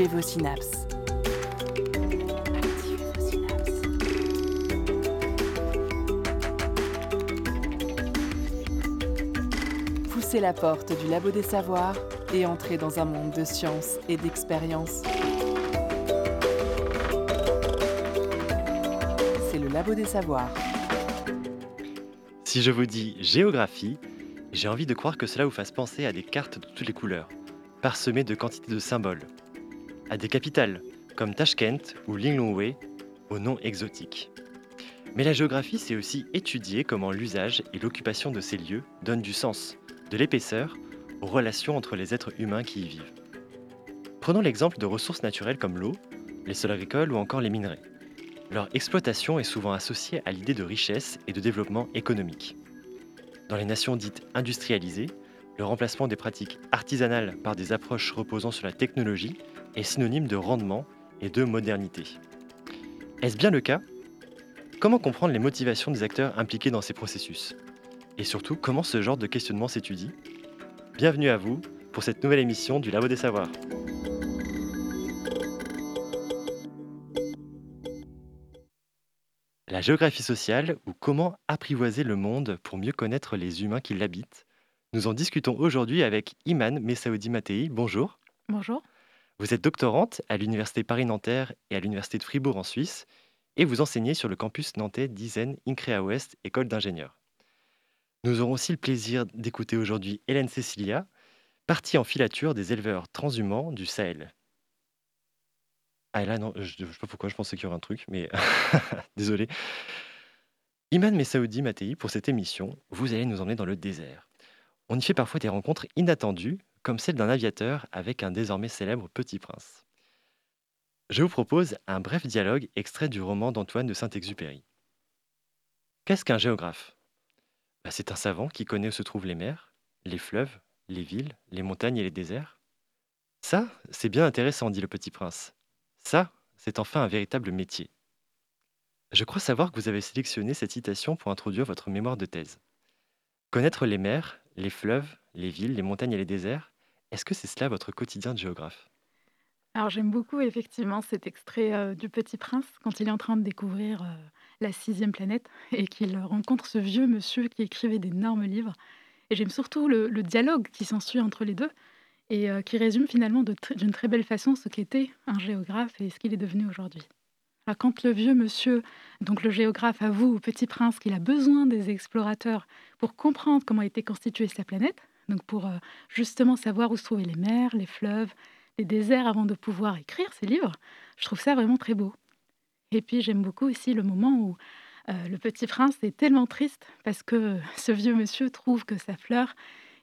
Activez vos synapses. Poussez la porte du labo des savoirs et entrez dans un monde de science et d'expérience. C'est le labo des savoirs. Si je vous dis géographie, j'ai envie de croire que cela vous fasse penser à des cartes de toutes les couleurs, parsemées de quantités de symboles, à des capitales comme Tashkent ou Lilongwe, au nom exotique. Mais la géographie, c'est aussi étudier comment l'usage et l'occupation de ces lieux donnent du sens, de l'épaisseur, aux relations entre les êtres humains qui y vivent. Prenons l'exemple de ressources naturelles comme l'eau, les sols agricoles ou encore les minerais. Leur exploitation est souvent associée à l'idée de richesse et de développement économique. Dans les nations dites industrialisées, le remplacement des pratiques artisanales par des approches reposant sur la technologie est synonyme de rendement et de modernité. Est-ce bien le cas? Comment comprendre les motivations des acteurs impliqués dans ces processus? Et surtout, comment ce genre de questionnement s'étudie? Bienvenue à vous pour cette nouvelle émission du Labo des Savoirs. La géographie sociale ou comment apprivoiser le monde pour mieux connaître les humains qui l'habitent? Nous en discutons aujourd'hui avec Iman Messaoudi Matei. Bonjour. Bonjour. Vous êtes doctorante à l'Université Paris-Nanterre et à l'Université de Fribourg en Suisse et vous enseignez sur le campus nantais d'Isen Increa Ouest, école d'ingénieurs. Nous aurons aussi le plaisir d'écouter aujourd'hui Hélène Cecilia, partie en filature des éleveurs transhumants du Sahel. Ah là, non, je ne sais pas pourquoi, je pensais qu'il y aurait un truc, mais désolé. Iman Messaoudi Matei, pour cette émission, vous allez nous emmener dans le désert. On y fait parfois des rencontres inattendues, comme celle d'un aviateur avec un désormais célèbre petit prince. Je vous propose un bref dialogue extrait du roman d'Antoine de Saint-Exupéry. Qu'est-ce qu'un géographe? Bah, C'est un savant qui connaît où se trouvent les mers, les fleuves, les villes, les montagnes et les déserts. Ça, c'est bien intéressant, dit le petit prince. Ça, c'est enfin un véritable métier. Je crois savoir que vous avez sélectionné cette citation pour introduire votre mémoire de thèse. Connaître les mers, les fleuves, les villes, les montagnes et les déserts, est-ce que c'est cela votre quotidien de géographe? Alors j'aime beaucoup effectivement cet extrait euh, du Petit Prince quand il est en train de découvrir euh, la sixième planète et qu'il rencontre ce vieux monsieur qui écrivait d'énormes livres. Et j'aime surtout le, dialogue qui s'ensuit entre les deux et euh, qui résume finalement d'une très belle façon ce qu'était un géographe et ce qu'il est devenu aujourd'hui. Alors, quand le vieux monsieur, donc le géographe, avoue au petit prince qu'il a besoin des explorateurs pour comprendre comment était constituée sa planète, donc pour euh, justement savoir où se trouvaient les mers, les fleuves, les déserts avant de pouvoir écrire ses livres, je trouve ça vraiment très beau. Et puis j'aime beaucoup aussi le moment où euh, le petit prince est tellement triste parce que ce vieux monsieur trouve que sa fleur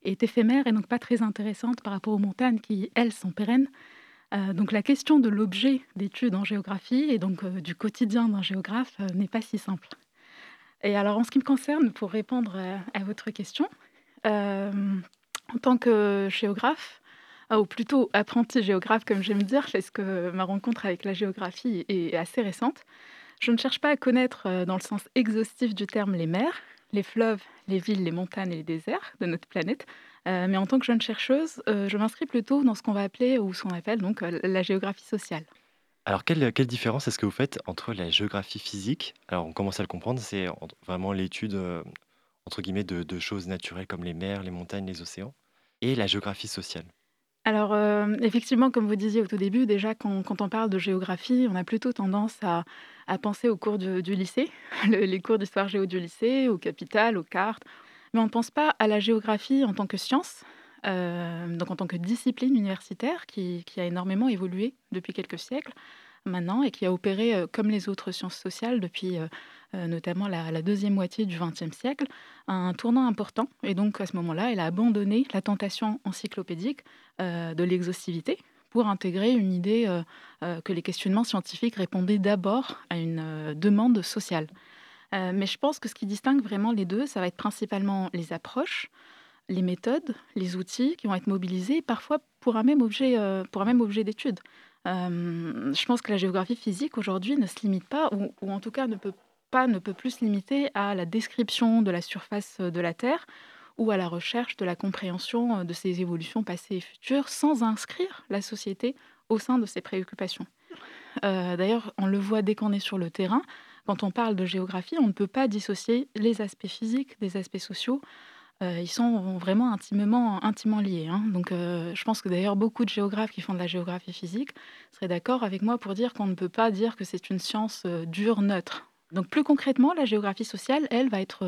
est éphémère et donc pas très intéressante par rapport aux montagnes qui, elles, sont pérennes. Euh, donc la question de l'objet d'étude en géographie et donc euh, du quotidien d'un géographe euh, n'est pas si simple. Et alors en ce qui me concerne, pour répondre à, à votre question, en tant que géographe, ou plutôt apprenti géographe comme j'aime dire, parce que ma rencontre avec la géographie est assez récente, je ne cherche pas à connaître dans le sens exhaustif du terme les mers, les fleuves, les villes, les montagnes et les déserts de notre planète. Euh, mais en tant que jeune chercheuse, euh, je m'inscris plutôt dans ce qu'on va appeler ou ce qu'on appelle donc euh, la géographie sociale. Alors, quelle, quelle différence est-ce que vous faites entre la géographie physique? Alors, on commence à le comprendre, c'est en- vraiment l'étude, entre guillemets, de, de choses naturelles comme les mers, les montagnes, les océans, et la géographie sociale. Alors, effectivement, comme vous disiez au tout début, déjà, quand, quand on parle de géographie, on a plutôt tendance à, à penser aux cours du, du lycée, le- les cours d'histoire géo du lycée, aux capitales, aux cartes. Mais on ne pense pas à la géographie en tant que science, euh, donc en tant que discipline universitaire qui, a énormément évolué depuis quelques siècles maintenant et qui a opéré euh, comme les autres sciences sociales depuis euh, notamment la, deuxième moitié du XXe siècle, un tournant important. Et donc à ce moment-là, elle a abandonné la tentation encyclopédique de l'exhaustivité pour intégrer une idée que les questionnements scientifiques répondaient d'abord à une demande sociale. Euh, mais je pense que ce qui distingue vraiment les deux, ça va être principalement les approches, les méthodes, les outils qui vont être mobilisés parfois pour un même objet, euh, pour un même objet d'étude. Euh, je pense que la géographie physique aujourd'hui ne se limite pas, ou, en tout cas ne peut pas, ne peut plus se limiter à la description de la surface de la Terre ou à la recherche de la compréhension de ses évolutions passées et futures sans inscrire la société au sein de ses préoccupations. D'ailleurs, on le voit dès qu'on est sur le terrain. Quand on parle de géographie, on ne peut pas dissocier les aspects physiques des aspects sociaux. Euh, ils sont vraiment intimement, intimement liés. hein. Donc, euh, je pense que d'ailleurs beaucoup de géographes qui font de la géographie physique seraient d'accord avec moi pour dire qu'on ne peut pas dire que c'est une science euh, dure, neutre. Donc, plus concrètement, la géographie sociale, elle, va être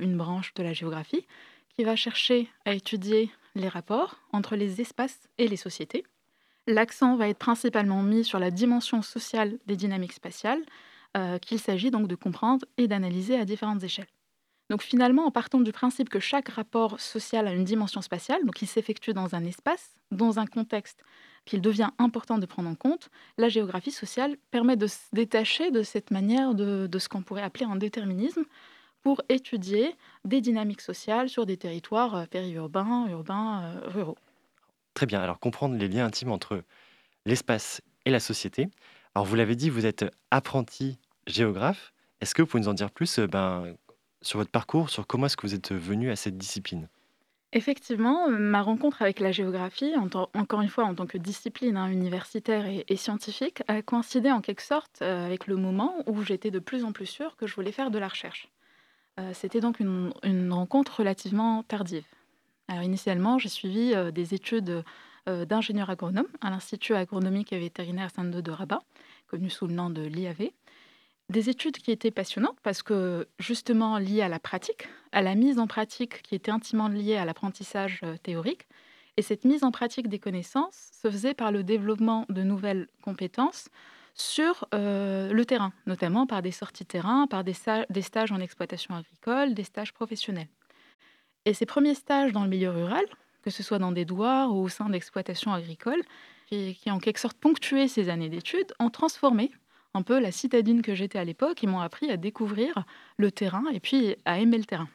une branche de la géographie qui va chercher à étudier les rapports entre les espaces et les sociétés. L'accent va être principalement mis sur la dimension sociale des dynamiques spatiales, euh, qu'il s'agit donc de comprendre et d'analyser à différentes échelles. Donc finalement, en partant du principe que chaque rapport social a une dimension spatiale, donc il s'effectue dans un espace, dans un contexte qu'il devient important de prendre en compte, la géographie sociale permet de se détacher de cette manière de, ce qu'on pourrait appeler un déterminisme pour étudier des dynamiques sociales sur des territoires euh, périurbains, urbains, euh, ruraux. Très bien, alors comprendre les liens intimes entre l'espace et la société. Alors vous l'avez dit, vous êtes apprenti géographe. Est-ce que vous pouvez nous en dire plus euh, ben, sur votre parcours, sur comment est-ce que vous êtes venu à cette discipline? Effectivement, euh, ma rencontre avec la géographie, encore une fois en tant que discipline hein, universitaire et, scientifique, a coïncidé en quelque sorte euh, avec le moment où j'étais de plus en plus sûre que je voulais faire de la recherche. C'était donc une, rencontre relativement tardive. Alors initialement, j'ai suivi des études d'ingénieur agronome à l'Institut agronomique et vétérinaire Sainte-de de Rabat, connu sous le nom de l'IAV. Des études qui étaient passionnantes parce que justement liées à la pratique, à la mise en pratique qui était intimement liée à l'apprentissage euh, théorique. Et cette mise en pratique des connaissances se faisait par le développement de nouvelles compétences sur euh, le terrain, notamment par des sorties terrain, par des, stages en exploitation agricole, des stages professionnels. Et ces premiers stages dans le milieu rural, que ce soit dans des douars ou au sein d'exploitations agricoles, qui, qui en quelque sorte ponctué ces années d'études, ont transformé un peu la citadine que j'étais à l'époque et m'ont appris à découvrir le terrain et puis à aimer le terrain.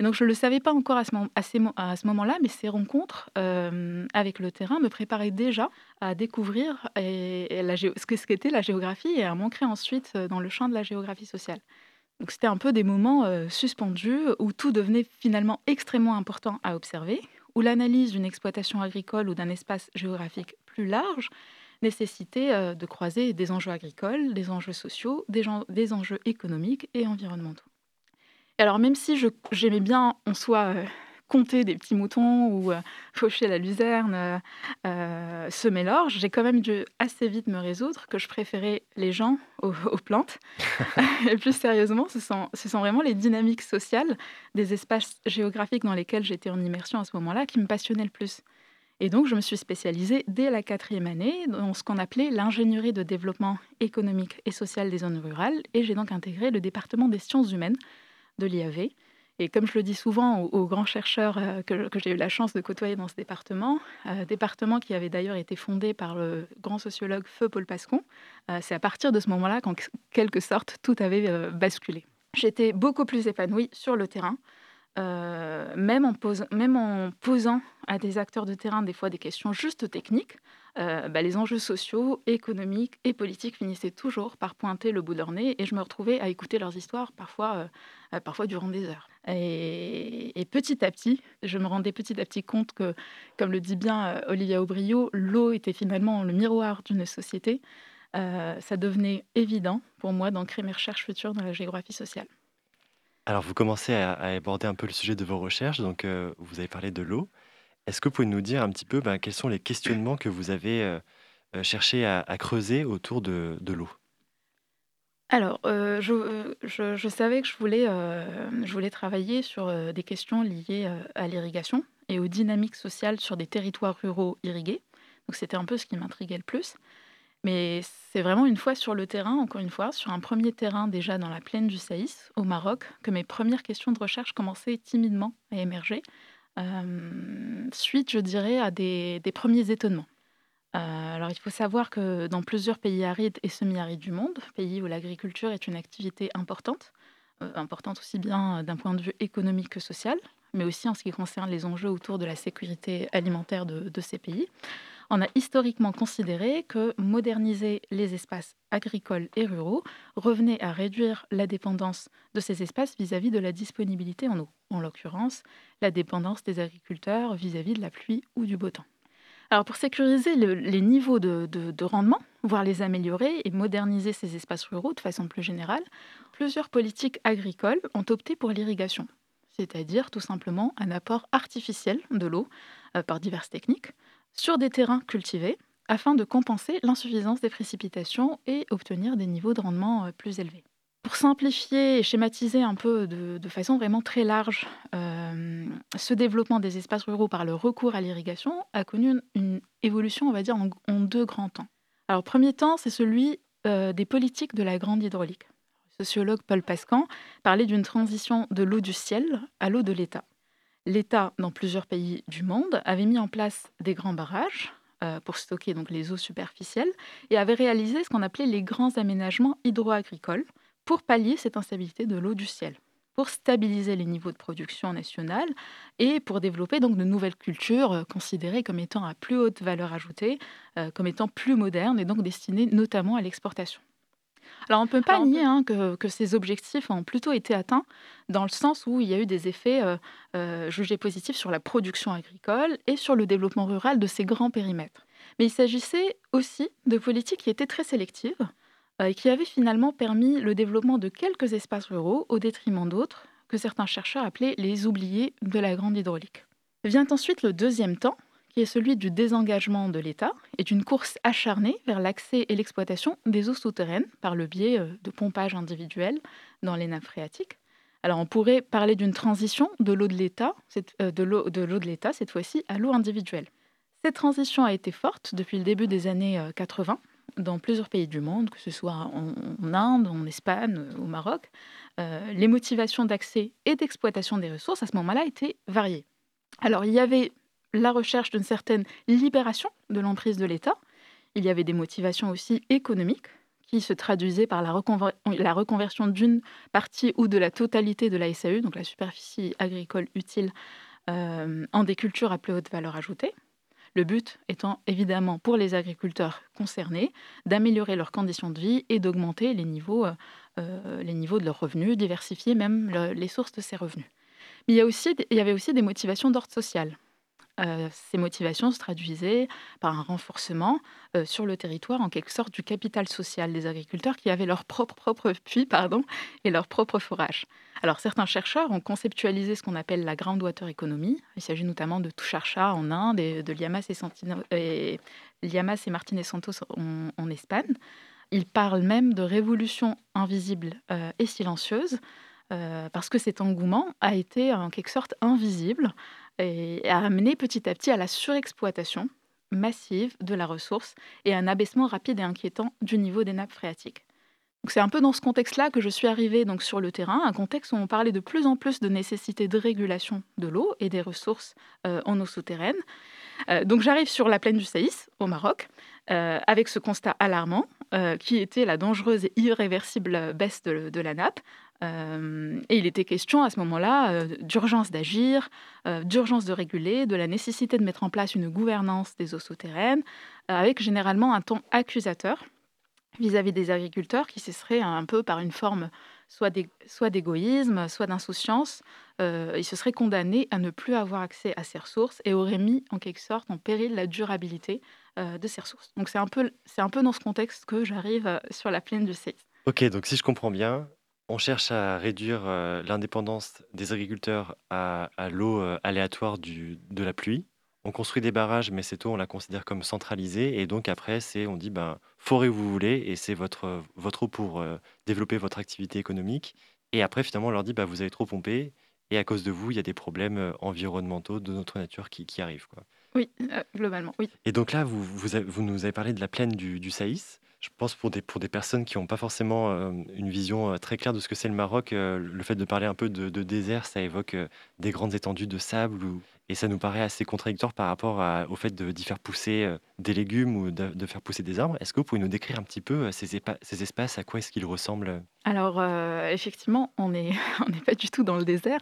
Et donc je ne le savais pas encore à ce, moment-là, mais ces rencontres euh, avec le terrain me préparaient déjà à découvrir et- et la ce qu'était la géographie et à m'ancrer ensuite euh, dans le champ de la géographie sociale. Donc c'était un peu des moments euh, suspendus où tout devenait finalement extrêmement important à observer, où l'analyse d'une exploitation agricole ou d'un espace géographique plus large nécessitait euh, de croiser des enjeux agricoles, des enjeux sociaux, des, enjeux économiques et environnementaux. Et alors même si j'aimais bien en soi euh, compter des petits moutons ou euh, faucher la luzerne, euh, euh, semer l'orge, j'ai quand même dû assez vite me résoudre que je préférais les gens aux, aux plantes. et plus sérieusement, ce sont, ce sont vraiment les dynamiques sociales des espaces géographiques dans lesquels j'étais en immersion à ce moment-là qui me passionnaient le plus. Et donc, je me suis spécialisée dès la quatrième année dans ce qu'on appelait l'ingénierie de développement économique et social des zones rurales. Et j'ai donc intégré le département des sciences humaines de l'IAV. Et comme je le dis souvent aux, grands chercheurs euh, que, j'ai eu la chance de côtoyer dans ce département, euh, département qui avait d'ailleurs été fondé par le grand sociologue Feu Paul Pascon, euh, c'est à partir de ce moment-là qu'en quelque sorte tout avait basculé. J'étais beaucoup plus épanouie sur le terrain, euh, même, en posant à des acteurs de terrain des fois des questions juste techniques, euh, bah, les enjeux sociaux, économiques et politiques finissaient toujours par pointer le bout de leur nez et je me retrouvais à écouter leurs histoires parfois, euh, parfois durant des heures. Et, et petit à petit, je me rendais petit à petit compte que, comme le dit bien Olivia Aubrio, l'eau était finalement le miroir d'une société. Ça devenait évident pour moi d'ancrer mes recherches futures dans la géographie sociale. Alors vous commencez à, aborder un peu le sujet de vos recherches, donc euh, vous avez parlé de l'eau. Est-ce que vous pouvez nous dire un petit peu ben, quels sont les questionnements que vous avez euh, euh, cherché à, creuser autour de, l'eau? Alors, je, savais que je voulais, travailler sur des questions liées à l'irrigation et aux dynamiques sociales sur des territoires ruraux irrigués. Donc, c'était un peu ce qui m'intriguait le plus. Mais c'est vraiment une fois sur le terrain, encore une fois, sur un premier terrain déjà dans la plaine du Saïs, au Maroc, que mes premières questions de recherche commençaient timidement à émerger, euh, suite, je dirais, à des, premiers étonnements. Euh, alors, il faut savoir que dans plusieurs pays arides et semi-arides du monde, pays où l'agriculture est une activité importante, euh, importante aussi bien d'un point de vue économique que social, mais aussi en ce qui concerne les enjeux autour de la sécurité alimentaire de ces pays, on a historiquement considéré que moderniser les espaces agricoles et ruraux revenait à réduire la dépendance de ces espaces vis-à-vis de la disponibilité en eau, en l'occurrence la dépendance des agriculteurs vis-à-vis de la pluie ou du beau temps. Alors pour sécuriser les niveaux de, de, rendement, voire les améliorer et moderniser ces espaces ruraux de façon plus générale, plusieurs politiques agricoles ont opté pour l'irrigation, c'est-à-dire tout simplement un apport artificiel de l'eau euh, par diverses techniques sur des terrains cultivés afin de compenser l'insuffisance des précipitations et obtenir des niveaux de rendement euh, plus élevés. Pour simplifier et schématiser un peu de, façon vraiment très large, euh, ce développement des espaces ruraux par le recours à l'irrigation a connu une, évolution, en, deux grands temps. Alors, premier temps, c'est celui euh, des politiques de la grande hydraulique. Le sociologue Paul Pascan parlait d'une transition de l'eau du ciel à l'eau de l'État. L'État, dans plusieurs pays du monde, avait mis en place des grands barrages euh, pour stocker donc les eaux superficielles et avait réalisé ce qu'on appelait les grands aménagements hydro-agricoles pour pallier cette instabilité de l'eau du ciel, pour stabiliser les niveaux de production nationale et pour développer donc de nouvelles cultures euh, considérées comme étant à plus haute valeur ajoutée, euh, comme étant plus modernes et donc destinées notamment à l'exportation. Alors on ne peut pas nier hein, que, ces objectifs ont plutôt été atteints dans le sens où il y a eu des effets euh, jugés positifs sur la production agricole et sur le développement rural de ces grands périmètres. Mais il s'agissait aussi de politiques qui étaient très sélectives, euh, qui avait finalement permis le développement de quelques espaces ruraux au détriment d'autres, que certains chercheurs appelaient les oubliés de la grande hydraulique. Vient ensuite le deuxième temps, qui est celui du désengagement de l'État et d'une course acharnée vers l'accès et l'exploitation des eaux souterraines par le biais euh, de pompage individuel dans les nappes phréatiques. Alors on pourrait parler d'une transition de l'eau de l'État, euh, de l'eau de l'État cette fois-ci à l'eau individuelle. Cette transition a été forte depuis le début des années 80 dans plusieurs pays du monde, que ce soit en, Inde, en Espagne, au Maroc, euh, les motivations d'accès et d'exploitation des ressources à ce moment-là étaient variées. Alors il y avait la recherche d'une certaine libération de l'emprise de l'État, il y avait des motivations aussi économiques qui se traduisaient par la, reconversion d'une partie ou de la totalité de la SAU, donc la superficie agricole utile, euh, en des cultures à plus haute valeur ajoutée. Le but étant évidemment pour les agriculteurs concernés d'améliorer leurs conditions de vie et d'augmenter les, niveaux, euh, euh, les niveaux de leurs revenus, diversifier même les sources de ces revenus. Mais il y, avait aussi des motivations d'ordre social. Euh, ces motivations se traduisaient par un renforcement euh, sur le territoire, en quelque sorte, du capital social des agriculteurs qui avaient leur propre, puits pardon, et leur propre forage. Alors, certains chercheurs ont conceptualisé ce qu'on appelle la groundwater economy. Il s'agit notamment de Tucharcha en Inde et de Liamas et, Santino, Martinez Santos en, Espagne. Ils parlent même de révolution invisible euh, et silencieuse. parce que cet engouement a été en quelque sorte invisible et a amené petit à petit à la surexploitation massive de la ressource et à un abaissement rapide et inquiétant du niveau des nappes phréatiques. C'est un peu dans ce contexte-là que je suis arrivée donc sur le terrain, un contexte où on parlait de plus en plus de nécessité de régulation de l'eau et des ressources euh, en eau souterraine. Euh, donc j'arrive sur la plaine du Saïs, au Maroc, euh, avec ce constat alarmant, qui était la dangereuse et irréversible baisse de la nappe, euh, et il était question à ce moment-là euh, d'urgence d'agir, euh, d'urgence de réguler, de la nécessité de mettre en place une gouvernance des eaux souterraines, avec généralement un ton accusateur vis-à-vis des agriculteurs qui cesseraient un peu par une forme soit d'égoïsme, soit d'insouciance. ils se seraient condamnés à ne plus avoir accès à ces ressources et auraient mis en quelque sorte en péril la durabilité de ces ressources. Donc c'est un, peu, un peu dans ce contexte que j'arrive sur la plaine du Seis. Ok, donc si je comprends bien, on cherche à réduire, euh, l'indépendance des agriculteurs à l'eau, euh, aléatoire de la pluie. On construit des barrages, mais cette eau, on la considère comme centralisée et donc après, c'est on dit: «Ben, forez où vous voulez et c'est votre, votre eau pour, euh, développer votre activité économique» et après finalement, on leur dit: «Bah, vous avez trop pompé et à cause de vous, il y a des problèmes, environnementaux de notre nature qui qui arrivent, quoi». Oui, globalement, oui. Et donc là, vous vous nous avez parlé de la plaine du du Saïs je pense pour des, pour des personnes qui n'ont pas forcément euh, une vision euh, très claire de ce que c'est le Maroc, euh, le fait de parler un peu de, désert, ça évoque des grandes étendues de sable ou, et ça nous paraît assez contradictoire par rapport au fait d'y faire pousser des légumes ou de, faire pousser des arbres. Est-ce que vous pouvez nous décrire un petit peu ces, ces espaces, à quoi est-ce qu'ils ressemblent Alors, effectivement, on n'est pas du tout dans le désert,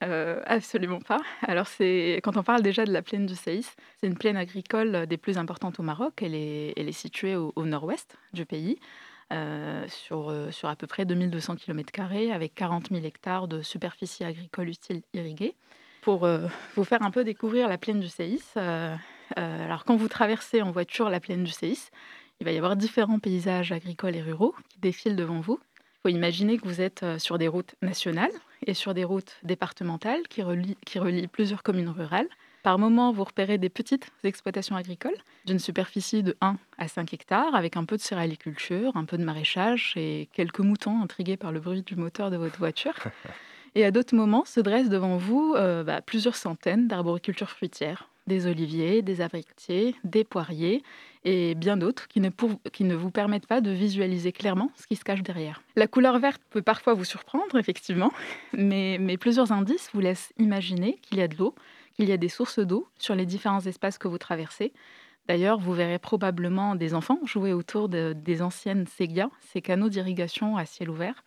absolument pas. Alors, quand on parle déjà de la plaine du Saïs, c'est une plaine agricole des plus importantes au Maroc. Elle est, située au nord-ouest du pays, euh, sur, euh, sur à peu près 2200 km avec 40 000 hectares de superficie agricole utile irriguée. Pour euh, vous faire un peu découvrir la plaine du Séis, alors quand vous traversez en voiture la plaine du Séis, il va y avoir différents paysages agricoles et ruraux qui défilent devant vous. Il faut imaginer que vous êtes sur des routes nationales et sur des routes départementales qui relient, qui relient plusieurs communes rurales. Par moment, vous repérez des petites exploitations agricoles d'une superficie de 1 à 5 hectares, avec un peu de céréaliculture, un peu de maraîchage et quelques moutons intrigués par le bruit du moteur de votre voiture. Et à d'autres moments, se dressent devant vous euh, bah, plusieurs centaines d'arboricultures fruitières, des oliviers, des abricotiers, des poiriers et bien d'autres qui ne, vous permettent pas de visualiser clairement ce qui se cache derrière. La couleur verte peut parfois vous surprendre, effectivement, mais, mais plusieurs indices vous laissent imaginer qu'il y a de l'eau, qu'il y a des sources d'eau sur les différents espaces que vous traversez. D'ailleurs, vous verrez probablement des enfants jouer autour de, des anciennes ségias, ces canaux d'irrigation à ciel ouvert.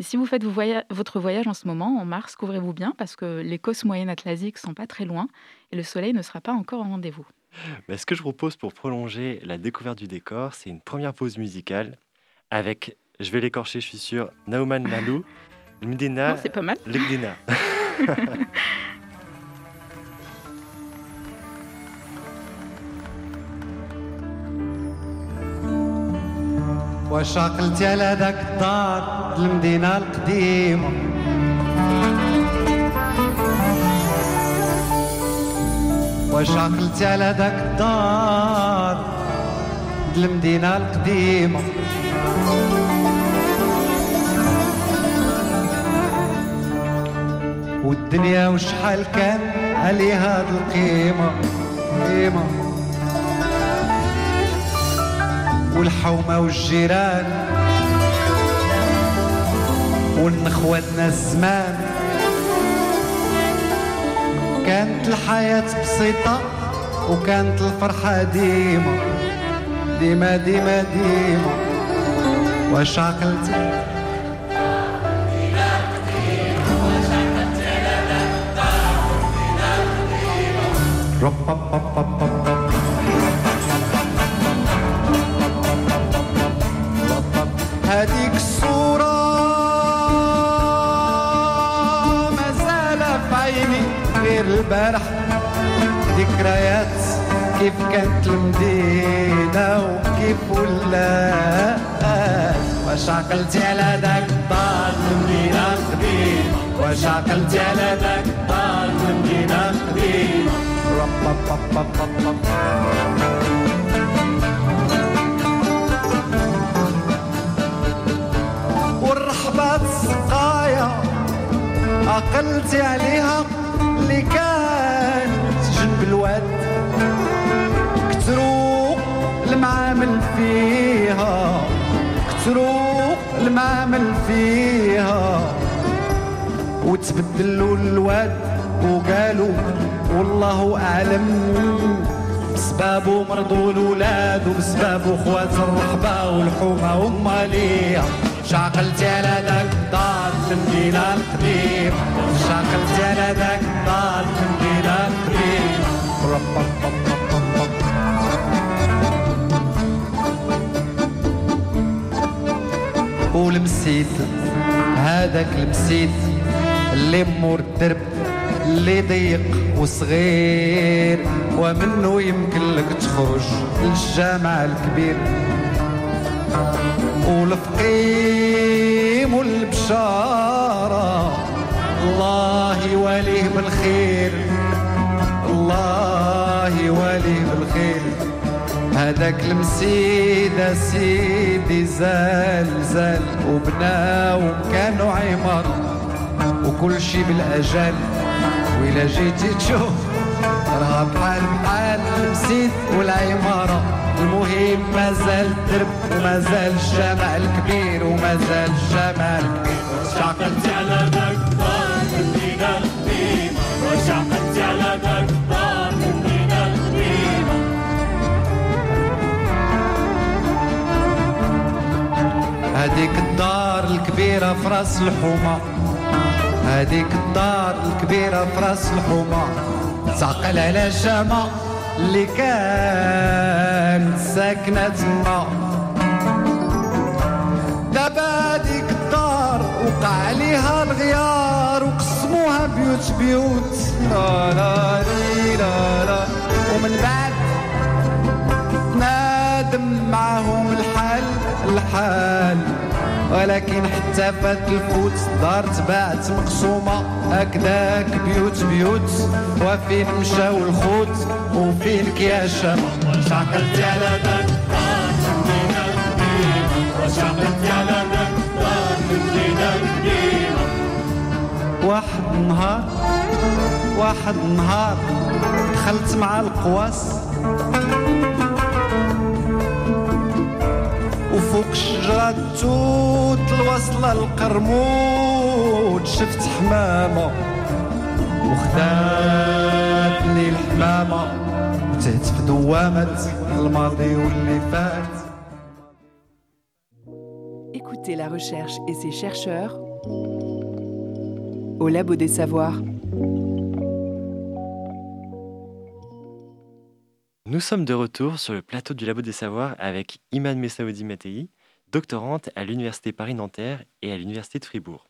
Et si vous faites votre voyage en ce moment, en mars, couvrez-vous bien parce que les côtes moyennes atlantiques sont pas très loin et le soleil ne sera pas encore en rendez-vous. Mais ce que je propose pour prolonger la découverte du décor, c'est une première pause musicale avec, je vais l'écorcher, je suis sûr, Nauman Lalou, Mdena, c'est pas mal. واش عقلتي على ذاك الدار المدينة القديمة. واش عقلتي على ذاك الدار المدينة القديمة. والدنيا وشحال كان عليها القيمة. قيمة. والحومة والجيران والنخواتنا الزمان. كانت الحياة بسيطة وكانت الفرحة ديما ديما ديما ديما. واش عقلتي هذيك البارح ذكريات كيف كانت المدينة وكيف ولا. واش عقلتي على ذاك الدار المدينة قديم واش عقلتي على ذاك الدار المدينة قديم والرحبات السقايا عقلتي عليها اللي كانت المعامل فيها كترو المعامل فيها. وتبدلوا الواد وقالوا والله أعلم بسبابه مرضوا الأولاد وبسبابه خوات الرحبة والحومة وماليه شعقلتي على ذاك الدار في المدينة القديمة شعقلتي على ذاك الدار في المدينة القديمة ولمسيت هذاك المسيت اللي مور الدرب اللي ضيق وصغير. ومنه يمكن لك تخرج للجامع الكبير. والفقيم والبشارة الله يواليه بالخير الله يواليه بالخير. هذاك المسيدة سيدي زال زال وبنا وكانوا عمر وكل شي بالأجل وإلا جيتي تشوف راه بحال بحال المسيد والعمارة المهم مازال الدرب ومازال الجمال الكبير ومازال الجمال الكبير شعقلتي على هذيك الدار الكبيرة في راس الحومة. هذيك الدار الكبيرة في راس الحومة. تعقل على شامة اللي كان ساكنة تما. دابا هذيك الدار وقع عليها الغيار وقسموها بيوت بيوت. لا لا لا لا ومن بعد تنادم معهم الحال الحال. ولكن حتى فات الفوت دار تباعت مقسومة. هكذاك بيوت بيوت وفين مشاو الخوت وفين كياشة وشعقلت على ذاك على ذاك واحد نهار واحد نهار دخلت مع القواس. وفوق الشجرة التوت الوصلة القرموت شفت حمامة وخداتني الحمامة تهت في دوامة الماضي واللي فات Écoutez la recherche et ses chercheurs au Labo des Savoirs. Nous sommes de retour sur le plateau du Labo des Savoirs avec Iman Messaoudi Matei, doctorante à l'Université Paris-Nanterre et à l'Université de Fribourg.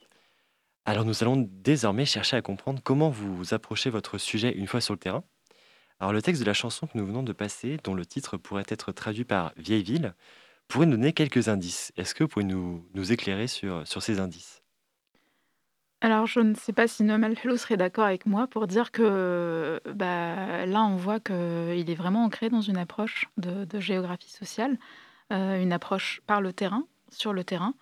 Alors nous allons désormais chercher à comprendre comment vous approchez votre sujet une fois sur le terrain. Alors le texte de la chanson que nous venons de passer, dont le titre pourrait être traduit par Vieille ville, pourrait nous donner quelques indices. Est-ce que vous pouvez nous, éclairer sur ces indices? Alors, je ne sais pas si Noël Hello serait d'accord avec moi pour dire que bah, là, on voit qu'il est vraiment ancré dans une approche de, géographie sociale, euh, une approche par le terrain, sur le terrain,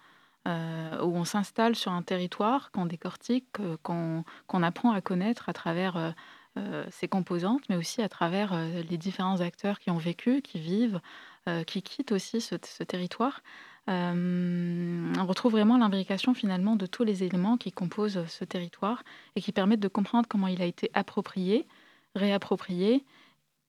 euh, où on s'installe sur un territoire qu'on décortique, euh, qu'on apprend à connaître à travers ses composantes, mais aussi à travers les différents acteurs qui ont vécu, qui vivent, qui quittent aussi ce territoire. Euh, on retrouve vraiment l'imbrication finalement de tous les éléments qui composent ce territoire et qui permettent de comprendre comment il a été approprié, réapproprié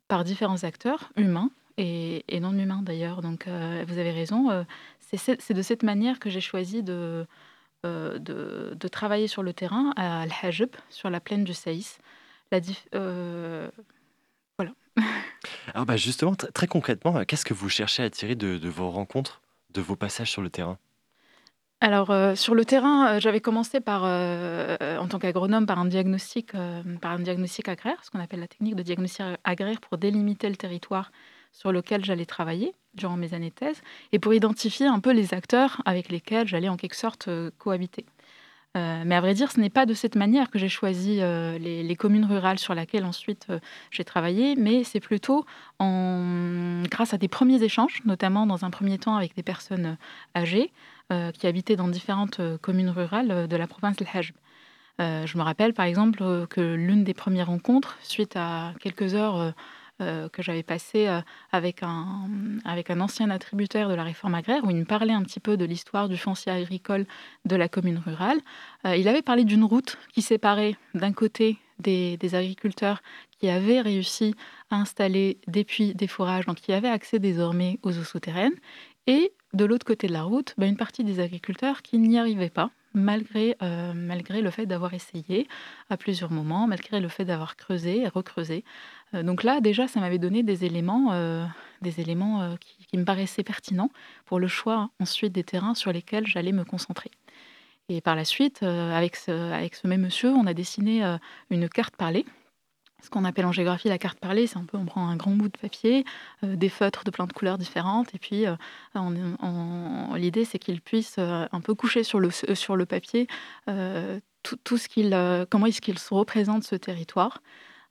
par différents acteurs humains et, non humains d'ailleurs. Donc euh, vous avez raison, euh, c'est de cette manière que j'ai choisi de, travailler sur le terrain à Al-Hajb, sur la plaine du Saïs. Euh, Alors bah justement, tr- très concrètement, qu'est-ce que vous cherchez à tirer de vos rencontres, de vos passages sur le terrain Alors, euh, sur le terrain, euh, j'avais commencé par, euh, en tant qu'agronome par un diagnostic, par un diagnostic agraire, ce qu'on appelle la technique de diagnostic agraire pour délimiter le territoire sur lequel j'allais travailler durant mes années de thèse et pour identifier un peu les acteurs avec lesquels j'allais en quelque sorte cohabiter. Euh, mais à vrai dire, ce n'est pas de cette manière que j'ai choisi euh, les, communes rurales sur lesquelles ensuite euh, j'ai travaillé, mais c'est plutôt grâce à des premiers échanges, notamment dans un premier temps avec des personnes âgées, qui habitaient dans différentes communes rurales de la province de Hajb. Je me rappelle par exemple que l'une des premières rencontres, suite à quelques heures euh, que j'avais passées euh, avec, un, avec un ancien attributaire de la réforme agraire, où il me parlait un petit peu de l'histoire du foncier agricole de la commune rurale, euh, il avait parlé d'une route qui séparait d'un côté des, des agriculteurs qui avaient réussi à installer des puits, des forages, donc qui avaient accès désormais aux eaux souterraines, et de l'autre côté de la route, bah, une partie des agriculteurs qui n'y arrivaient pas, malgré, euh, malgré le fait d'avoir essayé à plusieurs moments, malgré le fait d'avoir creusé et recreusé. Euh, donc là, déjà, ça m'avait donné des éléments, euh, des éléments qui, me paraissaient pertinents pour le choix ensuite des terrains sur lesquels j'allais me concentrer. Et par la suite, avec, ce, avec ce même monsieur, on a dessiné une carte parlée. Ce qu'on appelle en géographie la carte parlée, c'est un peu, on prend un grand bout de papier, euh, des feutres de plein de couleurs différentes, et puis euh, l'idée c'est qu'il puisse euh, un peu coucher sur le, sur le papier tout, ce qu'il, comment est-ce qu'il se représente ce territoire.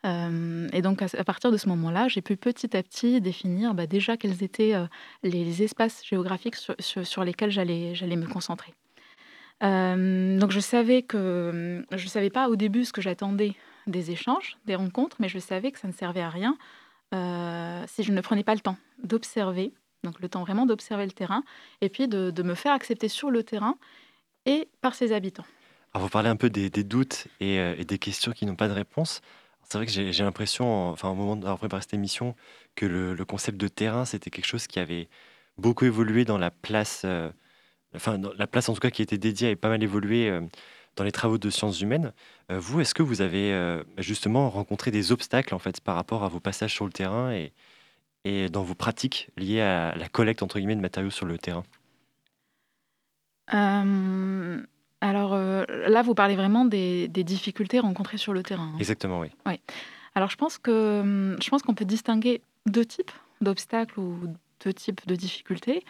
Et donc à, partir de ce moment-là, j'ai pu petit à petit définir bah, déjà quels étaient les, espaces géographiques sur, lesquels j'allais, j'allais me concentrer. Donc je savais que je savais pas au début ce que j'attendais des échanges, des rencontres, mais je savais que ça ne servait à rien euh, si je ne prenais pas le temps d'observer, donc le temps vraiment d'observer le terrain, et puis de, me faire accepter sur le terrain et par ses habitants. Alors vous parlez un peu des, doutes et, euh, et des questions qui n'ont pas de réponse. C'est vrai que j'ai l'impression, enfin au moment d'avoir préparé cette émission, que le, concept de terrain, c'était quelque chose qui avait beaucoup évolué dans la place, euh, enfin la place en tout cas qui était dédiée avait pas mal évolué dans les travaux de sciences humaines. Euh, vous, est-ce que vous avez euh, justement rencontré des obstacles en fait par rapport à vos passages sur le terrain et, et dans vos pratiques liées à la collecte entre guillemets de matériaux sur le terrain? Euh, alors là, vous parlez vraiment des, des difficultés rencontrées sur le terrain. hein. Exactement, oui. Alors je pense que je pense qu'on peut distinguer deux types d'obstacles ou deux types de difficultés.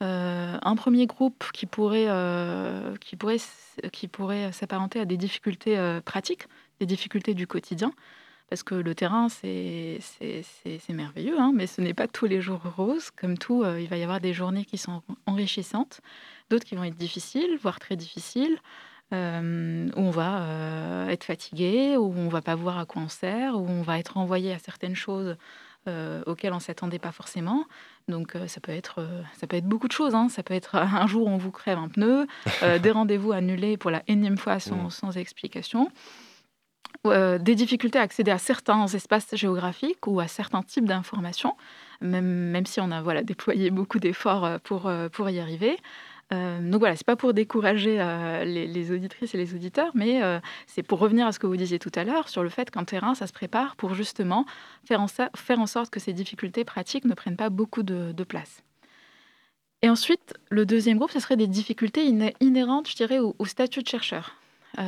Un premier groupe qui pourrait, qui pourrait, qui pourrait s'apparenter à des difficultés pratiques, des difficultés du quotidien. Parce que le terrain, c'est merveilleux, hein, mais ce n'est pas tous les jours rose. Comme tout, il va y avoir des journées qui sont enrichissantes, d'autres qui vont être difficiles, voire très difficiles. Euh, où on va euh, être fatigué, où on va pas voir à quoi on sert, où on va être envoyé à certaines choses euh, auxquelles on s'attendait pas forcément. Donc ça peut être ça peut être beaucoup de choses. Hein. Ça peut être un jour on vous crève un pneu, des rendez-vous annulés pour la énième fois sans, mmh. sans explication. des difficultés à accéder à certains espaces géographiques ou à certains types d'informations, même, même si on a voilà, déployé beaucoup d'efforts pour, pour y arriver. Euh, donc voilà, c'est pas pour décourager euh, les, auditrices et les auditeurs, mais euh, c'est pour revenir à ce que vous disiez tout à l'heure sur le fait qu'un terrain, ça se prépare pour justement faire en, faire en, sorte que ces difficultés pratiques ne prennent pas beaucoup de, place. Et ensuite, le deuxième groupe, ce serait des difficultés inhérentes, je dirais, au, au statut de chercheur.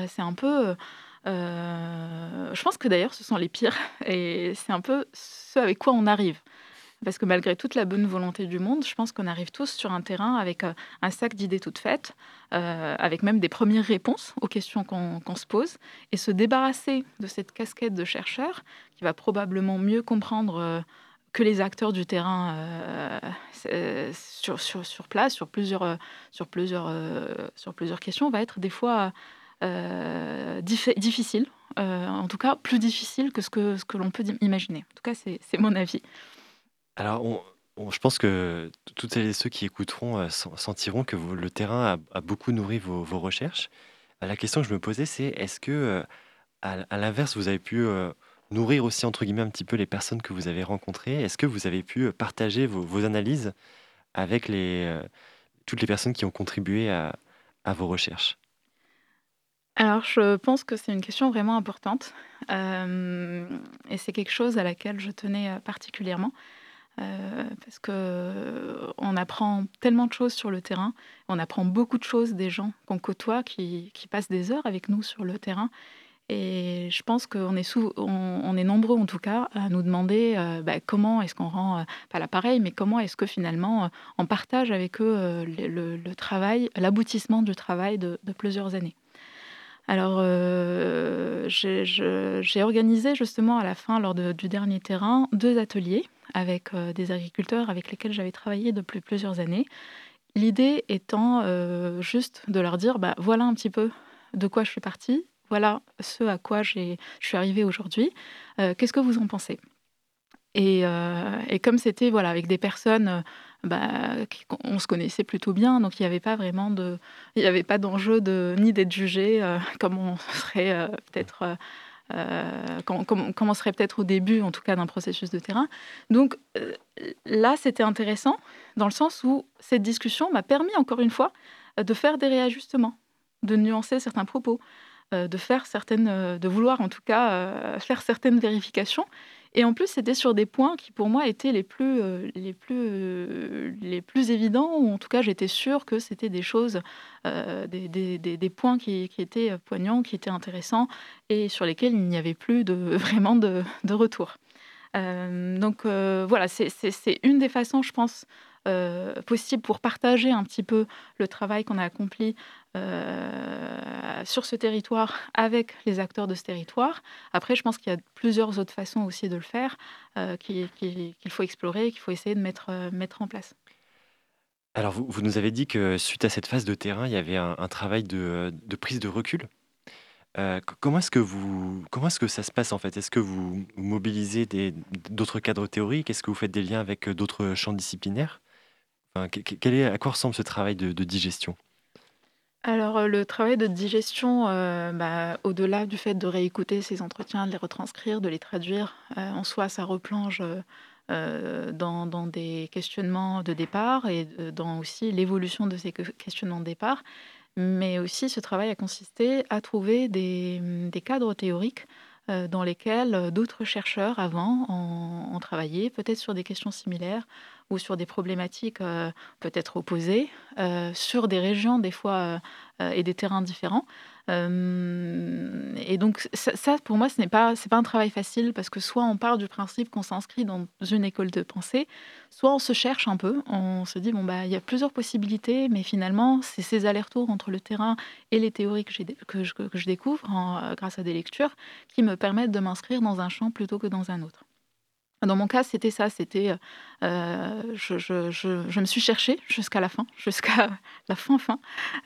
c'est un peu... je pense que d'ailleurs, ce sont les pires, et c'est un peu ce avec quoi on arrive. Parce que malgré toute la bonne volonté du monde, je pense qu'on arrive tous sur un terrain avec euh, un sac d'idées toutes faites, euh, avec même des premières réponses aux questions qu'on se pose, et se débarrasser de cette casquette de chercheur qui va probablement mieux comprendre euh, que les acteurs du terrain sur, place, sur plusieurs, questions, va être des fois difficile, en tout cas plus difficile que, ce que l'on peut imaginer. En tout cas, c'est mon avis. Alors, je pense que toutes celles et ceux qui écouteront euh, sentiront que le terrain a, beaucoup nourri vos, recherches. Euh, la question que je me posais, c'est est-ce que, euh, à, l'inverse, vous avez pu nourrir aussi, entre guillemets, un petit peu les personnes que vous avez rencontrées? Est-ce que vous avez pu partager vos, analyses avec toutes les personnes qui ont contribué à, vos recherches? Alors, je pense que c'est une question vraiment importante et c'est quelque chose à laquelle je tenais particulièrement. Euh, parce que euh, on apprend tellement de choses sur le terrain, on apprend beaucoup de choses des gens qu'on côtoie, qui, passent des heures avec nous sur le terrain. Et je pense qu'on est, on, est nombreux en tout cas à nous demander euh, bah, comment est-ce qu'on rend, pas l'appareil, mais comment est-ce que finalement on partage avec eux le, travail, l'aboutissement du travail de, plusieurs années. Alors, j'ai organisé justement à la fin, lors du dernier terrain, deux ateliers avec euh, des agriculteurs avec lesquels j'avais travaillé depuis plusieurs années. L'idée étant euh, juste de leur dire, bah, voilà un petit peu de quoi je suis partie, voilà ce à quoi je suis arrivée aujourd'hui, euh, qu'est-ce que vous en pensez? Et, comme c'était voilà avec des personnes, bah, on se connaissait plutôt bien, donc il n'y avait pas vraiment de, il n'y avait pas d'enjeu de ni d'être jugé comme on serait peut-être euh, on serait peut-être au début, en tout cas, d'un processus de terrain. Donc euh, là, c'était intéressant dans le sens où cette discussion m'a permis, encore une fois, de faire des réajustements, de nuancer certains propos, euh, de faire certaines, de vouloir en tout cas faire certaines vérifications et en plus, c'était sur des points qui, pour moi, étaient les plus, euh, les plus, euh, les plus évidents, ou en tout cas, j'étais sûre que c'était des choses, euh, des, des, des, points qui, qui, étaient poignants, qui étaient intéressants, et sur lesquels il n'y avait plus de, vraiment de, de retour. donc voilà, c'est une des façons, je pense, possible pour partager un petit peu le travail qu'on a accompli euh, sur ce territoire avec les acteurs de ce territoire. Après, je pense qu'il y a plusieurs autres façons aussi de le faire euh, qu'il faut explorer, qu'il faut essayer de mettre, mettre en place. Alors, vous, nous avez dit que suite à cette phase de terrain, il y avait un, travail de, prise de recul. comment est-ce que vous, comment est-ce que ça se passe en fait? Est-ce que vous mobilisez d'autres cadres théoriques? Est-ce que vous faites des liens avec d'autres champs disciplinaires? Est, à quoi ressemble ce travail de, digestion? Alors le travail de digestion, bah, au-delà du fait de réécouter ces entretiens, de les retranscrire, de les traduire, en soi ça replonge dans, des questionnements de départ et dans aussi l'évolution de ces questionnements de départ. Mais aussi ce travail a consisté à trouver des, des cadres théoriques dans lesquels d'autres chercheurs avant ont travaillé, peut-être sur des questions similaires ou sur des problématiques peut-être opposées, sur des régions des fois et des terrains différents. Euh, et donc ça, pour moi, ce n'est pas, pas un travail facile parce que soit on part du principe qu'on s'inscrit dans une école de pensée, soit on se cherche un peu, on se dit bon bah il y a plusieurs possibilités, mais finalement c'est ces allers-retours entre le terrain et les théories que, que, je, que je découvre euh, grâce à des lectures qui me permettent de m'inscrire dans un champ plutôt que dans un autre. Dans mon cas, c'était ça, c'était euh, je, je, me suis cherchée jusqu'à la fin, jusqu'à la fin fin,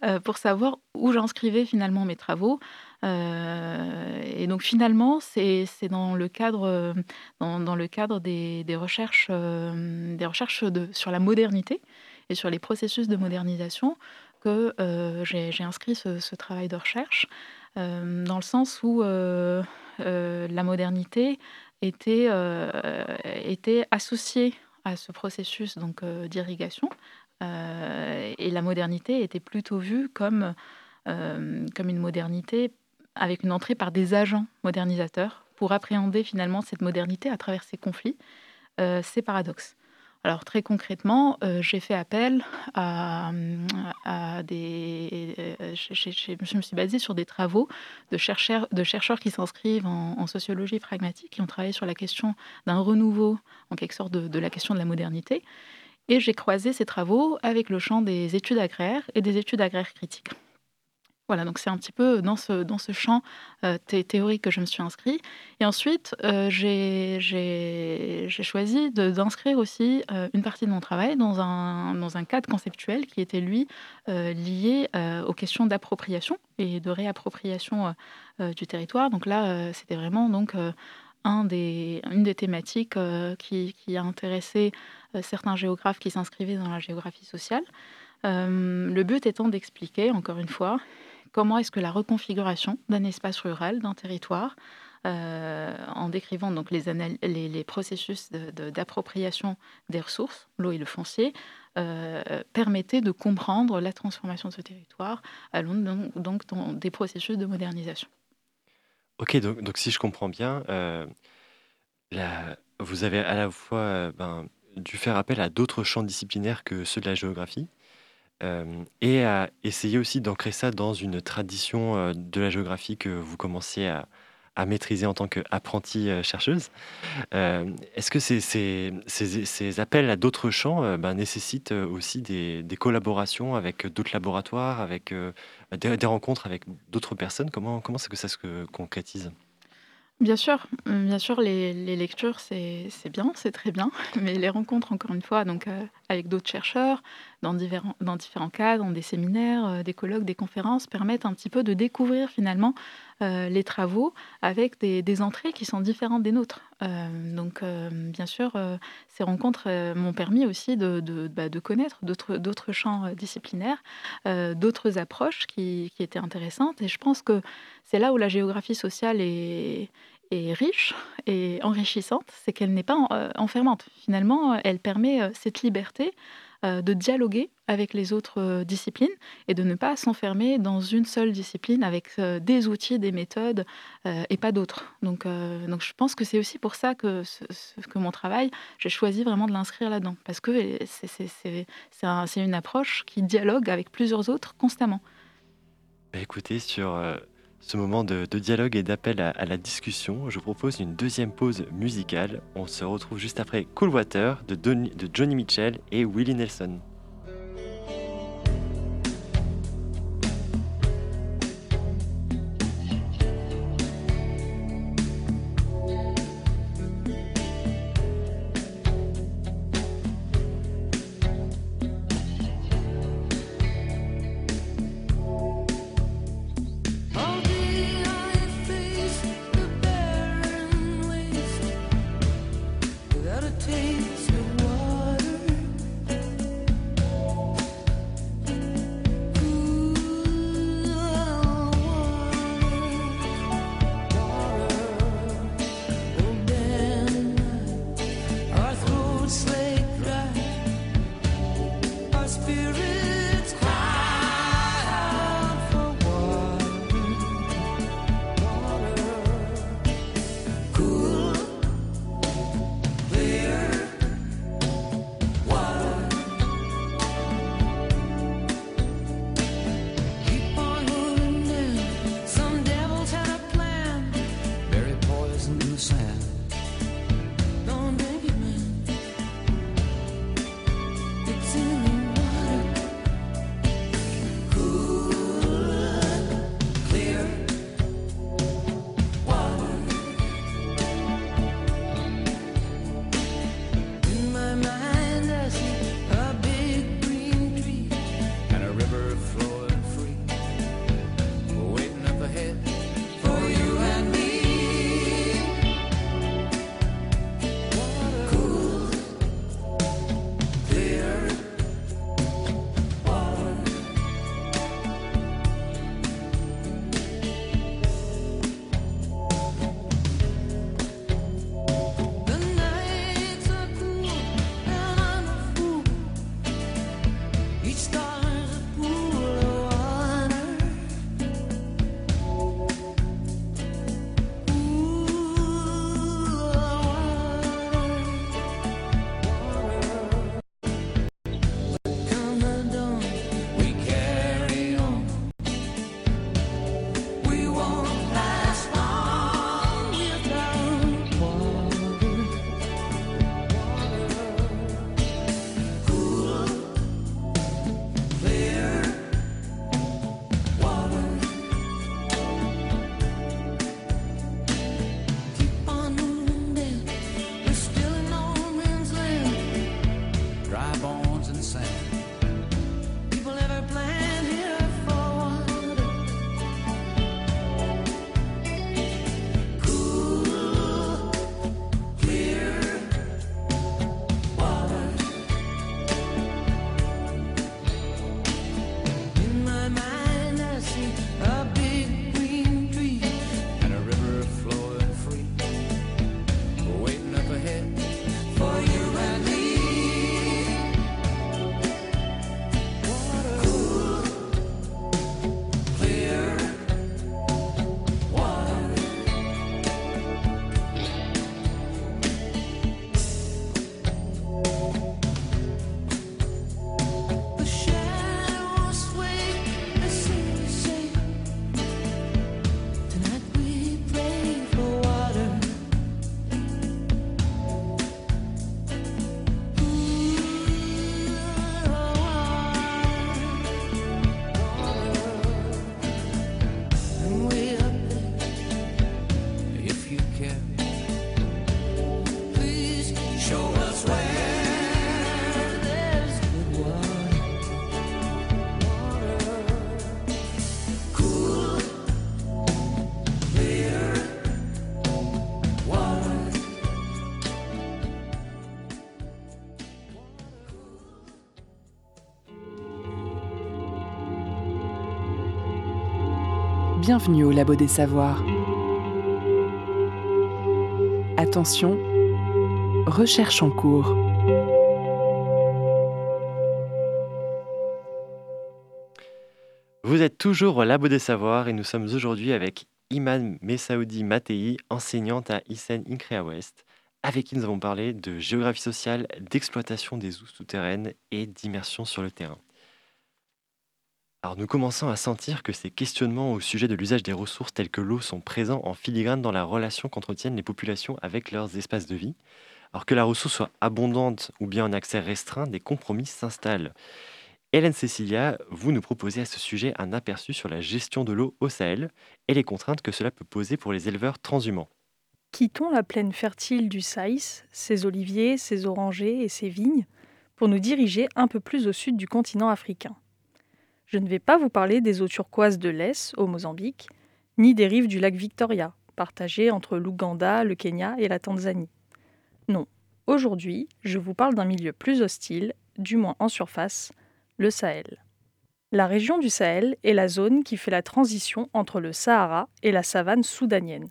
euh, pour savoir où j'inscrivais finalement mes travaux. Euh, et donc finalement, c'est dans le cadre, dans, le cadre des, recherches, des recherches de, sur la modernité et sur les processus de modernisation que j'ai inscrit ce, travail de recherche, dans le sens où la modernité était, euh, était associé à ce processus donc euh, d'irrigation. Euh, et la modernité était plutôt vue comme, comme une modernité avec une entrée par des agents modernisateurs pour appréhender finalement cette modernité à travers ces conflits, ces paradoxes. Alors très concrètement, euh, j'ai fait appel à, des... Euh, je, me suis basée sur des travaux de chercheurs, qui s'inscrivent en, sociologie pragmatique, qui ont travaillé sur la question d'un renouveau, en quelque sorte, de la question de la modernité. Et j'ai croisé ces travaux avec le champ des études agraires et des études agraires critiques. Voilà, donc c'est un petit peu dans ce, dans ce champ euh, théorique que je me suis inscrit. Et ensuite, euh, j'ai choisi d'inscrire aussi euh, une partie de mon travail dans un, dans un cadre conceptuel qui était, lui, lié aux questions d'appropriation et de réappropriation du territoire. Donc là, c'était vraiment donc, une des thématiques qui, qui, a intéressé certains géographes qui s'inscrivaient dans la géographie sociale. le but étant d'expliquer, encore une fois, comment est-ce que la reconfiguration d'un espace rural, d'un territoire, euh, en décrivant donc les, processus d'appropriation des ressources, l'eau et le foncier, euh, permettait de comprendre la transformation de ce territoire, donc, donc dans des processus de modernisation. Ok, donc, donc si je comprends bien, euh, vous avez à la fois ben, dû faire appel à d'autres champs disciplinaires que ceux de la géographie, et à essayer aussi d'ancrer ça dans une tradition, de la géographie que vous commenciez à maîtriser en tant qu'apprentie, chercheuse. est-ce que ces appels à d'autres champs, ben, nécessitent, aussi des collaborations avec, d'autres laboratoires, avec, des rencontres avec d'autres personnes? Comment comment c'est que ça se concrétise? Bien sûr, bien sûr, les, lectures, c'est bien, c'est très bien, mais les rencontres, encore une fois, donc avec d'autres chercheurs, dans différents, dans différents cadres, dans des séminaires, des colloques, des conférences, permettent un petit peu de découvrir finalement les travaux avec des, entrées qui sont différentes des nôtres. donc, bien sûr, ces rencontres m'ont permis aussi de, bah, connaître d'autres champs disciplinaires, d'autres approches qui étaient intéressantes, et je pense que c'est là où la géographie sociale est, riche et enrichissante, c'est qu'elle n'est pas euh, enfermante. Finalement, elle permet euh, cette liberté euh, de dialoguer avec les autres disciplines et de ne pas s'enfermer dans une seule discipline avec des outils, des méthodes et pas d'autres. Donc, donc je pense que c'est aussi pour ça que, que mon travail, j'ai choisi vraiment de l'inscrire là-dedans, parce que c'est une approche qui dialogue avec plusieurs autres constamment. Bah, écoutez, sur ce moment de, dialogue et d'appel à, la discussion, je propose une deuxième pause musicale. On se retrouve juste après Cool Water de Johnny Mitchell et Willie Nelson. Bienvenue au Labo des Savoirs. Attention, recherche en cours. Vous êtes toujours au Labo des Savoirs et nous sommes aujourd'hui avec Iman Messaoudi Matei, enseignante à Isen Increa West, avec qui nous avons parlé de géographie sociale, d'exploitation des eaux souterraines et d'immersion sur le terrain. Nous commençons à sentir que ces questionnements au sujet de l'usage des ressources telles que l'eau sont présents en filigrane dans la relation qu'entretiennent les populations avec leurs espaces de vie. Alors que la ressource soit abondante ou bien en accès restreint, des compromis s'installent. Hélène Cécilia, vous nous proposez à ce sujet un aperçu sur la gestion de l'eau au Sahel et les contraintes que cela peut poser pour les éleveurs transhumants. Quittons la plaine fertile du Saïs, ses oliviers, ses orangers et ses vignes, pour nous diriger un peu plus au sud du continent africain. Je ne vais pas vous parler des eaux turquoises de l'Est, au Mozambique, ni des rives du lac Victoria, partagées entre l'Ouganda, le Kenya et la Tanzanie. Non, aujourd'hui, je vous parle d'un milieu plus hostile, du moins en surface, le Sahel. La région du Sahel est la zone qui fait la transition entre le Sahara et la savane soudanienne.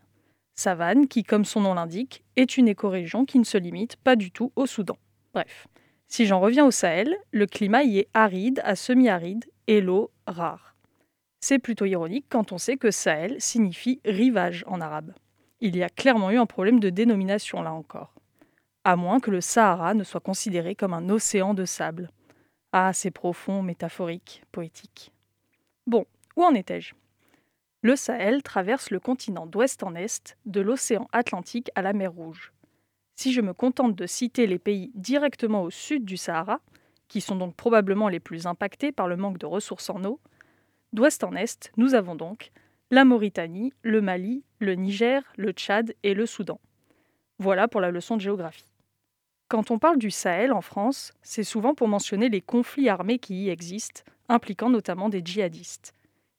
Savane qui, comme son nom l'indique, est une écorégion qui ne se limite pas du tout au Soudan. Bref, si j'en reviens au Sahel, le climat y est aride à semi-aride et l'eau rare. C'est plutôt ironique quand on sait que Sahel signifie rivage en arabe. Il y a clairement eu un problème de dénomination là encore. À moins que le Sahara ne soit considéré comme un océan de sable. Ah, c'est profond, métaphorique, poétique. Bon, où en étais-je? Le Sahel traverse le continent d'ouest en est, de l'océan Atlantique à la mer Rouge. Si je me contente de citer les pays directement au sud du Sahara, qui sont donc probablement les plus impactés par le manque de ressources en eau, d'ouest en est, nous avons donc la Mauritanie, le Mali, le Niger, le Tchad et le Soudan. Voilà pour la leçon de géographie. Quand on parle du Sahel en France, c'est souvent pour mentionner les conflits armés qui y existent, impliquant notamment des djihadistes.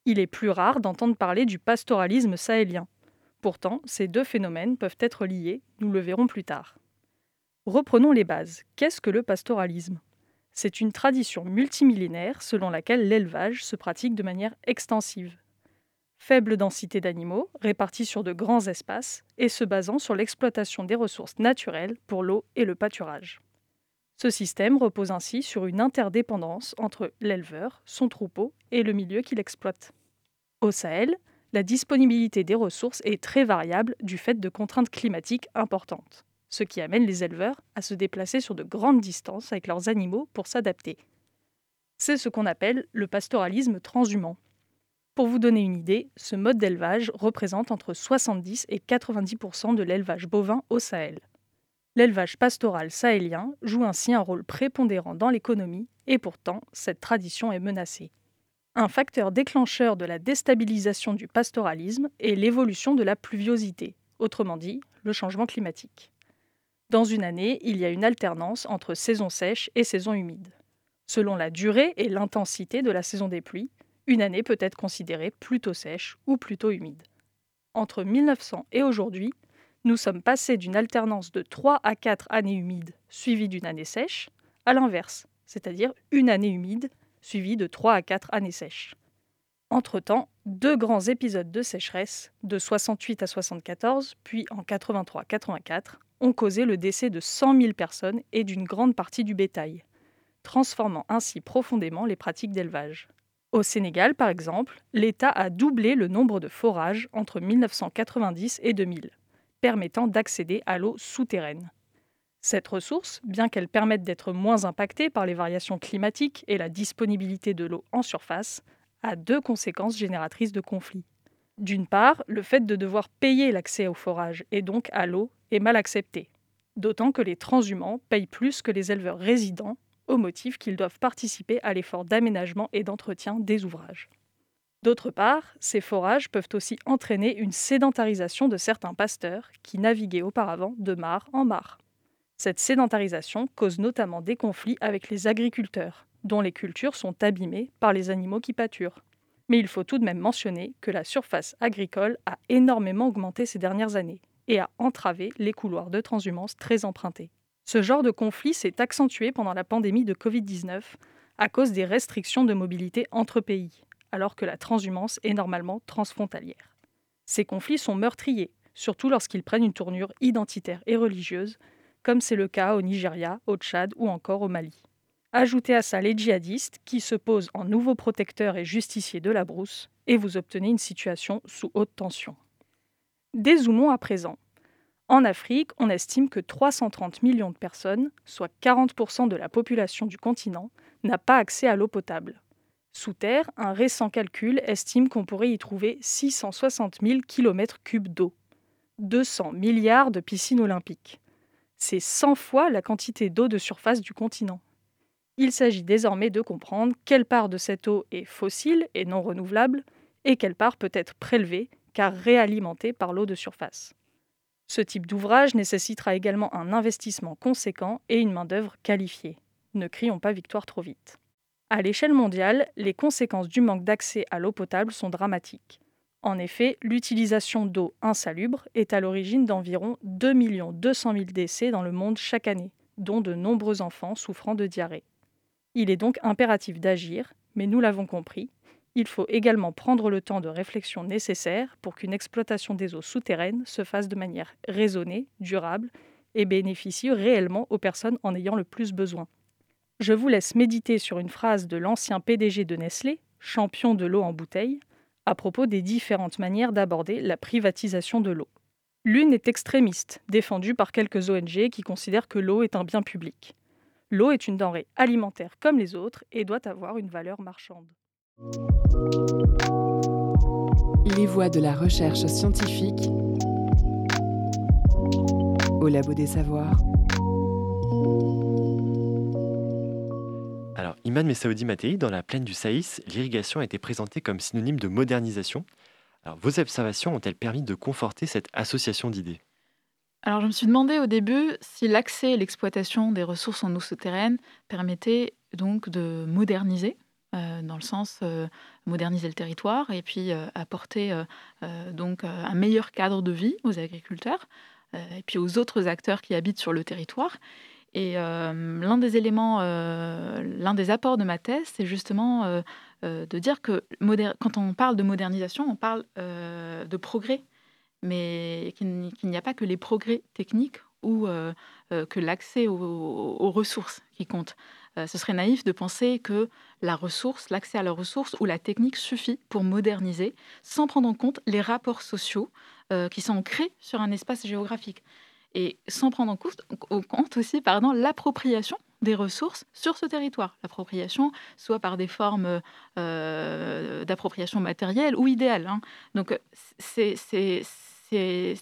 Il est plus rare d'entendre parler du pastoralisme sahélien. Pourtant, ces deux phénomènes peuvent être liés, nous le verrons plus tard. Reprenons les bases. Qu'est-ce que le pastoralisme? C'est une tradition multimillénaire selon laquelle l'élevage se pratique de manière extensive. Faible densité d'animaux, répartis sur de grands espaces et se basant sur l'exploitation des ressources naturelles pour l'eau et le pâturage. Ce système repose ainsi sur une interdépendance entre l'éleveur, son troupeau et le milieu qu'il exploite. Au Sahel, la disponibilité des ressources est très variable du fait de contraintes climatiques importantes ce qui amène les éleveurs à se déplacer sur de grandes distances avec leurs animaux pour s'adapter. C'est ce qu'on appelle le pastoralisme transhumant. Pour vous donner une idée, ce mode d'élevage représente entre 70 et 90% de l'élevage bovin au Sahel. L'élevage pastoral sahélien joue ainsi un rôle prépondérant dans l'économie et pourtant cette tradition est menacée. Un facteur déclencheur de la déstabilisation du pastoralisme est l'évolution de la pluviosité, autrement dit le changement climatique. Dans une année, il y a une alternance entre saison sèche et saison humide. Selon la durée et l'intensité de la saison des pluies, une année peut être considérée plutôt sèche ou plutôt humide. Entre 1900 et aujourd'hui, nous sommes passés d'une alternance de 3 à 4 années humides suivies d'une année sèche à l'inverse, c'est-à-dire une année humide suivie de 3 à 4 années sèches. Entre-temps, deux grands épisodes de sécheresse, de 68 à 74, puis en 83-84, ont causé le décès de 100 000 personnes et d'une grande partie du bétail, transformant ainsi profondément les pratiques d'élevage. Au Sénégal, par exemple, l'État a doublé le nombre de forages entre 1990 et 2000, permettant d'accéder à l'eau souterraine. Cette ressource, bien qu'elle permette d'être moins impactée par les variations climatiques et la disponibilité de l'eau en surface, a deux conséquences génératrices de conflits. D'une part, le fait de devoir payer l'accès au forage et donc à l'eau est mal accepté, d'autant que les transhumants payent plus que les éleveurs résidents au motif qu'ils doivent participer à l'effort d'aménagement et d'entretien des ouvrages. D'autre part, ces forages peuvent aussi entraîner une sédentarisation de certains pasteurs qui naviguaient auparavant de mare en mare. Cette sédentarisation cause notamment des conflits avec les agriculteurs, dont les cultures sont abîmées par les animaux qui pâturent. Mais il faut tout de même mentionner que la surface agricole a énormément augmenté ces dernières années, et a entravé les couloirs de transhumance très empruntés. Ce genre de conflit s'est accentué pendant la pandémie de Covid-19 à cause des restrictions de mobilité entre pays, alors que la transhumance est normalement transfrontalière. Ces conflits sont meurtriers, surtout lorsqu'ils prennent une tournure identitaire et religieuse, comme c'est le cas au Nigeria, au Tchad ou encore au Mali. Ajoutez à ça les djihadistes qui se posent en nouveaux protecteurs et justiciers de la brousse, et vous obtenez une situation sous haute tension. Dézoomons à présent. En Afrique, on estime que 330 millions de personnes, soit 40% de la population du continent, n'a pas accès à l'eau potable. Sous terre, un récent calcul estime qu'on pourrait y trouver 660 000 km3 d'eau, 200 milliards de piscines olympiques. C'est 100 fois la quantité d'eau de surface du continent. Il s'agit désormais de comprendre quelle part de cette eau est fossile et non renouvelable, et quelle part peut être prélevée car réalimentée par l'eau de surface. Ce type d'ouvrage nécessitera également un investissement conséquent et une main-d'œuvre qualifiée. Ne crions pas victoire trop vite. À l'échelle mondiale, les conséquences du manque d'accès à l'eau potable sont dramatiques. En effet, l'utilisation d'eau insalubre est à l'origine d'environ 2 200 000 décès dans le monde chaque année, dont de nombreux enfants souffrant de diarrhée. Il est donc impératif d'agir, mais nous l'avons compris, il faut également prendre le temps de réflexion nécessaire pour qu'une exploitation des eaux souterraines se fasse de manière raisonnée, durable et bénéficie réellement aux personnes en ayant le plus besoin. Je vous laisse méditer sur une phrase de l'ancien PDG de Nestlé, champion de l'eau en bouteille, à propos des différentes manières d'aborder la privatisation de l'eau. L'une est extrémiste, défendue par quelques ONG qui considèrent que l'eau est un bien public. L'eau est une denrée alimentaire comme les autres et doit avoir une valeur marchande. Les voies de la recherche scientifique au Labo des Savoirs. Alors, Iman Messaoudi Matei, dans la plaine du Saïs, l'irrigation a été présentée comme synonyme de modernisation. Alors, vos observations ont-elles permis de conforter cette association d'idées? Alors, je me suis demandé au début si l'accès et l'exploitation des ressources en eau souterraine permettait donc de moderniser dans le sens euh, moderniser le territoire et puis euh, apporter donc un meilleur cadre de vie aux agriculteurs et puis aux autres acteurs qui habitent sur le territoire. Et l'un des éléments, l'un des apports de ma thèse, c'est justement de dire que quand on parle de modernisation, on parle de progrès, mais qu'il n'y a pas que les progrès techniques ou que l'accès aux, ressources qui comptent. Euh, ce serait naïf de penser que la ressource, l'accès à la ressource ou la technique suffit pour moderniser sans prendre en compte les rapports sociaux euh, qui sont créés sur un espace géographique et sans prendre en compte, aussi pardon, l'appropriation des ressources sur ce territoire. L'appropriation, soit par des formes euh, d'appropriation matérielle ou idéale. Hein. Donc, c'est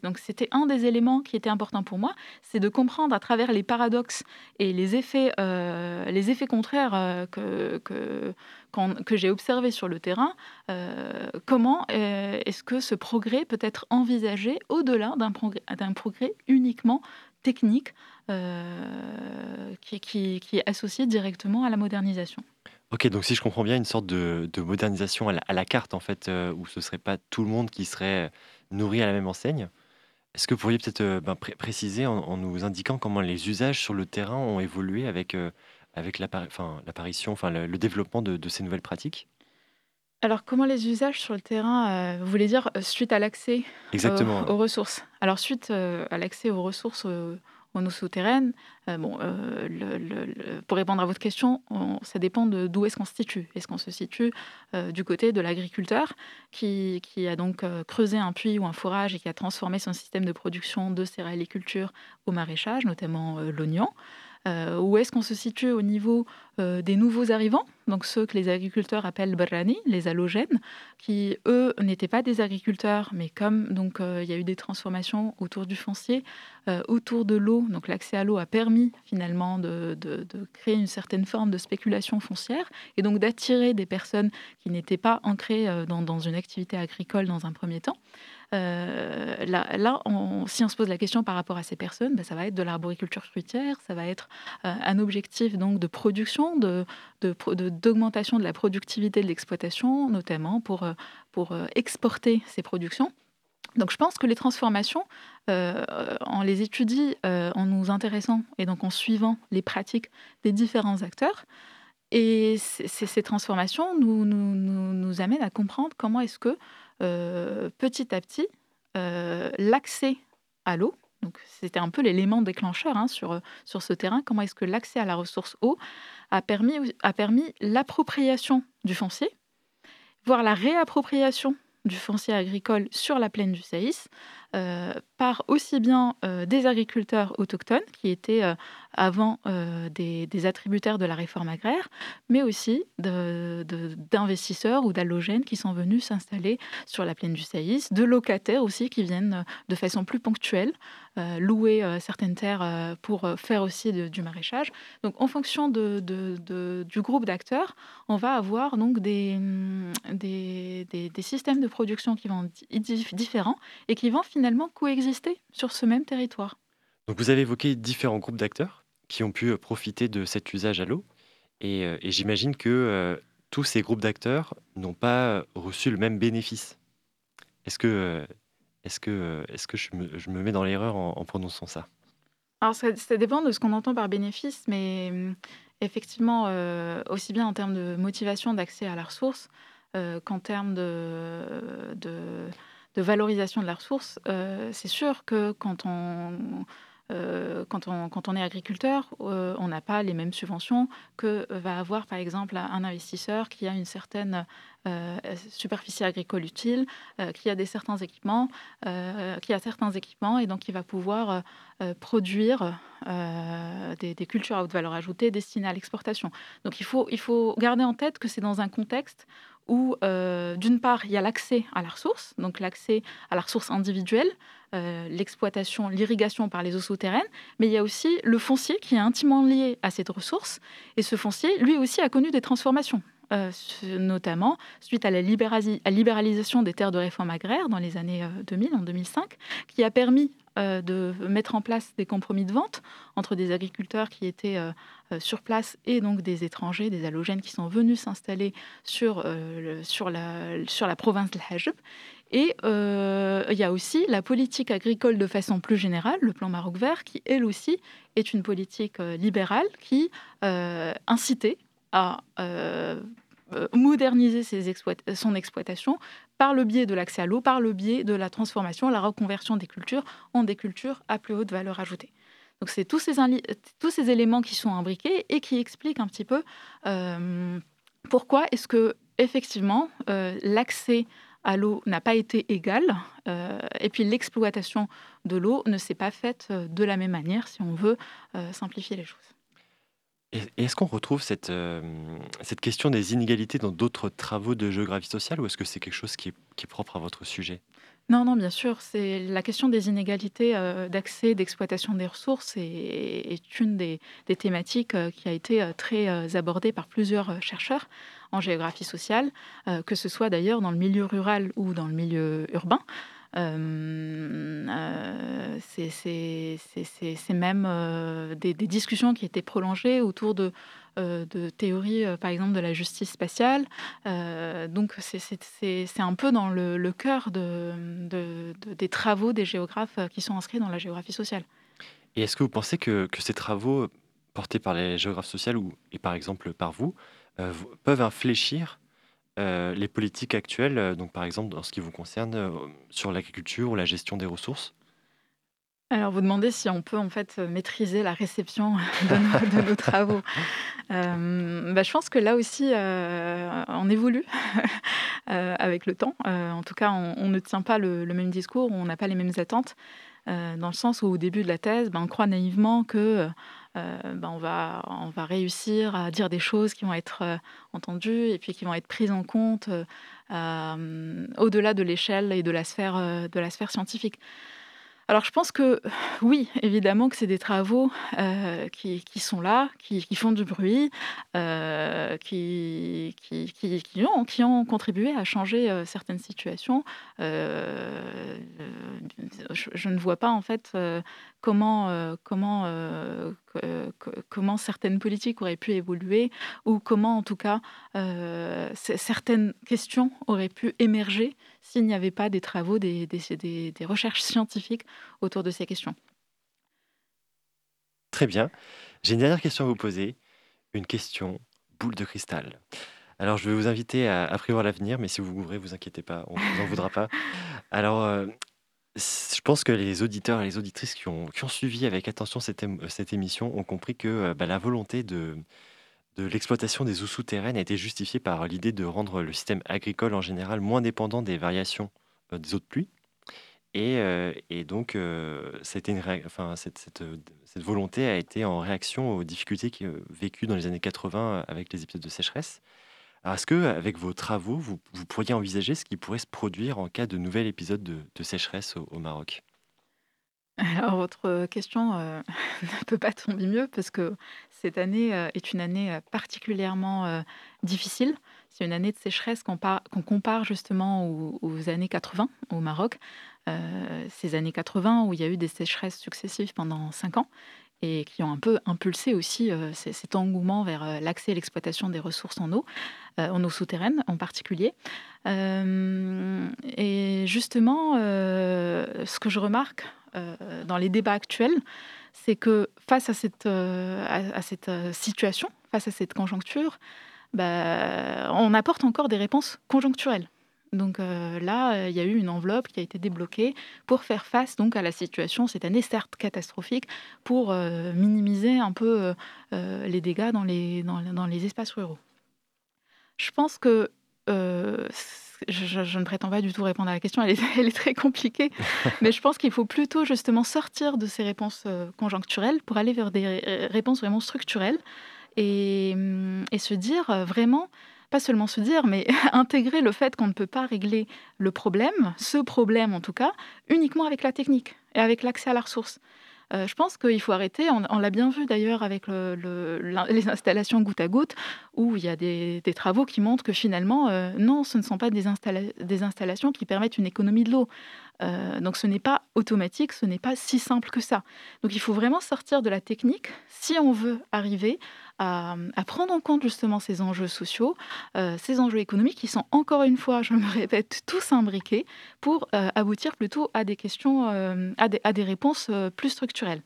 donc c'était un des éléments qui était important pour moi, c'est de comprendre à travers les paradoxes et les effets, euh, les effets contraires euh, que, que, j'ai observés sur le terrain, euh, comment est-ce que ce progrès peut être envisagé au-delà d'un progrès, progrès, uniquement technique qui, qui, est associé directement à la modernisation. Ok, donc si je comprends bien, une sorte de, de modernisation à la, à la, carte, en fait, où ce ne serait pas tout le monde qui serait nourris à la même enseigne. Est-ce que vous pourriez peut-être euh, ben, préciser en, nous indiquant comment les usages sur le terrain ont évolué avec, euh, avec l'apparition, enfin, le, développement de, ces nouvelles pratiques? Alors, comment les usages sur le terrain, euh, vous voulez dire suite à l'accès aux ressources? Alors, suite à l'accès aux ressources en eau souterraine. Euh, bon, euh, pour répondre à votre question, ça dépend de d'où est-ce qu'on se situe. Est-ce qu'on se situe euh, du côté de l'agriculteur qui, qui, a donc creusé un puits ou un fourrage et qui a transformé son système de production de céréaliculture au maraîchage, notamment l'oignon euh, où est-ce qu'on se situe au niveau euh, des nouveaux arrivants, donc ceux que les agriculteurs appellent barani, les halogènes, qui eux n'étaient pas des agriculteurs, mais comme donc euh, il y a eu des transformations autour du foncier, autour de l'eau, donc l'accès à l'eau a permis finalement de, créer une certaine forme de spéculation foncière et donc d'attirer des personnes qui n'étaient pas ancrées dans, une activité agricole dans un premier temps. Euh, là, si on se pose la question par rapport à ces personnes, ben, ça va être de l'arboriculture fruitière, ça va être euh, un objectif donc de production, de, d'augmentation de, la productivité de l'exploitation, notamment pour, euh, pour exporter ces productions. Donc je pense que les transformations, en les étudie, en nous intéressant et donc en suivant les pratiques des différents acteurs, Et ces transformations nous, nous, nous, nous, amènent à comprendre comment est-ce que petit à petit, l'accès à l'eau, donc c'était un peu l'élément déclencheur hein, sur, sur ce terrain, comment est-ce que l'accès à la ressource eau a permis, a permis l'appropriation du foncier, voire la réappropriation du foncier agricole sur la plaine du Saïs, euh, par aussi bien euh, des agriculteurs autochtones, qui étaient euh, avant des, attributaires de la réforme agraire, mais aussi d'investisseurs ou d'allogènes qui sont venus s'installer sur la plaine du Saïs, de locataires aussi qui viennent de façon plus ponctuelle louer certaines terres pour faire aussi du maraîchage. Donc en fonction du groupe d'acteurs, on va avoir donc des, des, des, systèmes de production qui vont différents et qui vont finalement coexister sur ce même territoire. Donc vous avez évoqué différents groupes d'acteurs qui ont pu euh, profiter de cet usage à l'eau. Et, euh, j'imagine que euh, tous ces groupes d'acteurs n'ont pas reçu le même bénéfice. Est-ce que, est-ce que, est-ce que je me, mets dans l'erreur en, prononçant ça? Alors ça, dépend de ce qu'on entend par bénéfice, mais effectivement, aussi bien en termes de motivation d'accès à la ressource qu'en termes de, de de valorisation de la ressource, euh, c'est sûr que quand on, euh, quand, on, quand on est agriculteur, euh, on n'a pas les mêmes subventions que va avoir par exemple un investisseur qui a une certaine superficie agricole utile, qui a des certains équipements, qui a certains équipements et donc qui va pouvoir produire des, des, cultures à haute valeur ajoutée destinées à l'exportation. Donc il faut, il faut garder en tête que c'est dans un contexte où, euh, d'une part, il y a l'accès à la ressource, donc l'accès à la ressource individuelle, euh, l'exploitation, l'irrigation par les eaux souterraines, mais il y a aussi le foncier qui est intimement lié à cette ressource. Et ce foncier, lui aussi, a connu des transformations. Euh, notamment suite à la libéralisation des terres de réforme agraire dans les années 2000, en 2005, qui a permis euh, de mettre en place des compromis de vente entre des agriculteurs qui étaient euh, euh, sur place et donc des étrangers, des allogènes qui sont venus s'installer sur, sur la province de Hajib. Et il y a aussi la politique agricole de façon plus générale, le plan Maroc vert, qui elle aussi est une politique libérale qui incitait à moderniser ses son exploitation par le biais de l'accès à l'eau, par le biais de la transformation, la reconversion des cultures en des cultures à plus haute valeur ajoutée. Donc c'est tous ces, éléments qui sont imbriqués et qui expliquent un petit peu euh, pourquoi est-ce que effectivement euh, l'accès à l'eau n'a pas été égal euh, et puis l'exploitation de l'eau ne s'est pas faite de la même manière si on veut simplifier les choses. Et est-ce qu'on retrouve cette, euh, cette question des inégalités dans d'autres travaux de géographie sociale ou est-ce que c'est quelque chose qui est, propre à votre sujet? Non, non, bien sûr. C'est la question des inégalités euh, d'accès, d'exploitation des ressources est, une des, thématiques euh, qui a été très abordée par plusieurs chercheurs en géographie sociale, que ce soit d'ailleurs dans le milieu rural ou dans le milieu urbain. Euh, euh, c'est même euh, des, discussions qui étaient prolongées autour de, de théories, par exemple, de la justice spatiale. donc, c'est un peu dans le, cœur de, des travaux des géographes qui sont inscrits dans la géographie sociale. Et est-ce que vous pensez que, ces travaux portés par les géographes sociaux et par exemple par vous peuvent infléchir euh, les politiques actuelles, euh, donc par exemple dans ce qui vous concerne euh, sur l'agriculture ou la gestion des ressources? Alors, vous demandez si on peut en fait maîtriser la réception de nos, travaux. Bah, je pense que là aussi, on évolue avec le temps. en tout cas, on, ne tient pas le, même discours, on n'a pas les mêmes attentes, dans le sens où au début de la thèse, ben, on croit naïvement que euh, ben on, va, réussir à dire des choses qui vont être euh, entendues et puis qui vont être prises en compte euh, au-delà de l'échelle et de la sphère, scientifique. Alors je pense que oui, évidemment que c'est des travaux qui, sont là, qui, font du bruit, qui, ont, contribué à changer certaines situations. Je, ne vois pas en fait comment, comment, comment certaines politiques auraient pu évoluer ou comment en tout cas certaines questions auraient pu émerger s'il n'y avait pas des travaux, des, des, recherches scientifiques autour de ces questions. Très bien. J'ai une dernière question à vous poser. Une question boule de cristal. Alors, je vais vous inviter à, à prévoir l'avenir, mais si vous ouvrez, vous inquiétez pas, on ne vous en voudra pas. Alors, euh, je pense que les auditeurs et les auditrices qui ont, qui suivi avec attention cette, cette émission ont compris que euh, bah, la volonté de, l'exploitation des eaux souterraines a été justifiée par l'idée de rendre le système agricole en général moins dépendant des variations euh, des eaux de pluie. Et, donc, cette, volonté a été en réaction aux difficultés vécues dans les années 80 avec les épisodes de sécheresse. Est-ce que, avec vos travaux, vous, pourriez envisager ce qui pourrait se produire en cas de nouvel épisode de, sécheresse au, Maroc? Alors, votre question euh, ne peut pas tomber mieux parce que cette année euh, est une année euh, particulièrement difficile. C'est une année de sécheresse qu'on compare justement aux, années 80 au Maroc. ces années 80 où il y a eu des sécheresses successives pendant 5 ans et qui ont un peu impulsé aussi cet engouement vers l'accès et l'exploitation des ressources en eau. Euh, en eau souterraine en particulier. Euh, et justement, euh, ce que je remarque dans les débats actuels, c'est que face à cette, à, cette situation, face à cette conjoncture, bah, on apporte encore des réponses conjoncturelles. Donc là, il y a eu une enveloppe qui a été débloquée pour faire face donc à la situation cette année, certes catastrophique, pour minimiser un peu les dégâts dans les, dans les espaces ruraux. Je pense que euh, je, ne prétends pas du tout répondre à la question, elle est, elle est très compliquée, mais je pense qu'il faut plutôt justement sortir de ces réponses euh, conjoncturelles pour aller vers des réponses vraiment structurelles et, hum, et se dire euh, vraiment, pas seulement se dire, mais intégrer le fait qu'on ne peut pas régler le problème, ce problème en tout cas, uniquement avec la technique et avec l'accès à la ressource. Euh, je pense qu'il faut arrêter. On, l'a bien vu d'ailleurs avec les installations goutte à goutte, où il y a des, travaux qui montrent que finalement, euh, non, ce ne sont pas des, installations qui permettent une économie de l'eau. Euh, donc ce n'est pas automatique, ce n'est pas si simple que ça. Donc il faut vraiment sortir de la technique si on veut arriver à, prendre en compte justement ces enjeux sociaux, euh, ces enjeux économiques qui sont encore une fois, je me répète, tous imbriqués pour euh, aboutir plutôt à des questions, à des, réponses plus structurelles.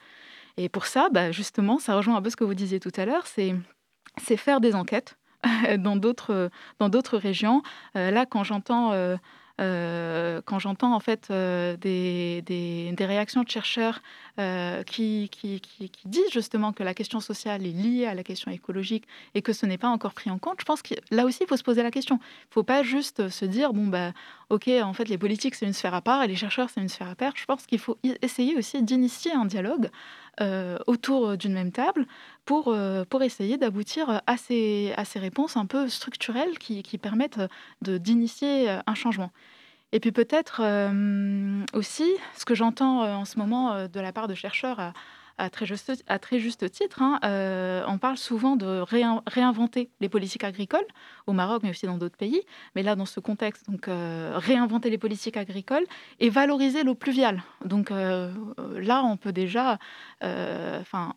Et pour ça, bah, justement, ça rejoint un peu ce que vous disiez tout à l'heure, c'est faire des enquêtes dans d'autres régions. là, quand j'entends euh, quand j'entends en fait euh, des, des, réactions de chercheurs euh, qui, qui, qui, disent justement que la question sociale est liée à la question écologique et que ce n'est pas encore pris en compte, je pense que là aussi il faut se poser la question. Il ne faut pas juste se dire bon bah ok en fait les politiques c'est une sphère à part et les chercheurs c'est une sphère à part. Je pense qu'il faut essayer aussi d'initier un dialogue euh, autour d'une même table pour, euh, pour essayer d'aboutir à ces, à ces réponses un peu structurelles qui, qui permettent d'initier un changement. Et puis peut-être euh, aussi, ce que j'entends en ce moment de la part de chercheurs à très juste, à très juste titre. Hein, euh, on parle souvent de réinventer les politiques agricoles au Maroc, mais aussi dans d'autres pays. Mais là, dans ce contexte, donc euh, réinventer les politiques agricoles et valoriser l'eau pluviale. Donc euh, là, on peut déjà, enfin,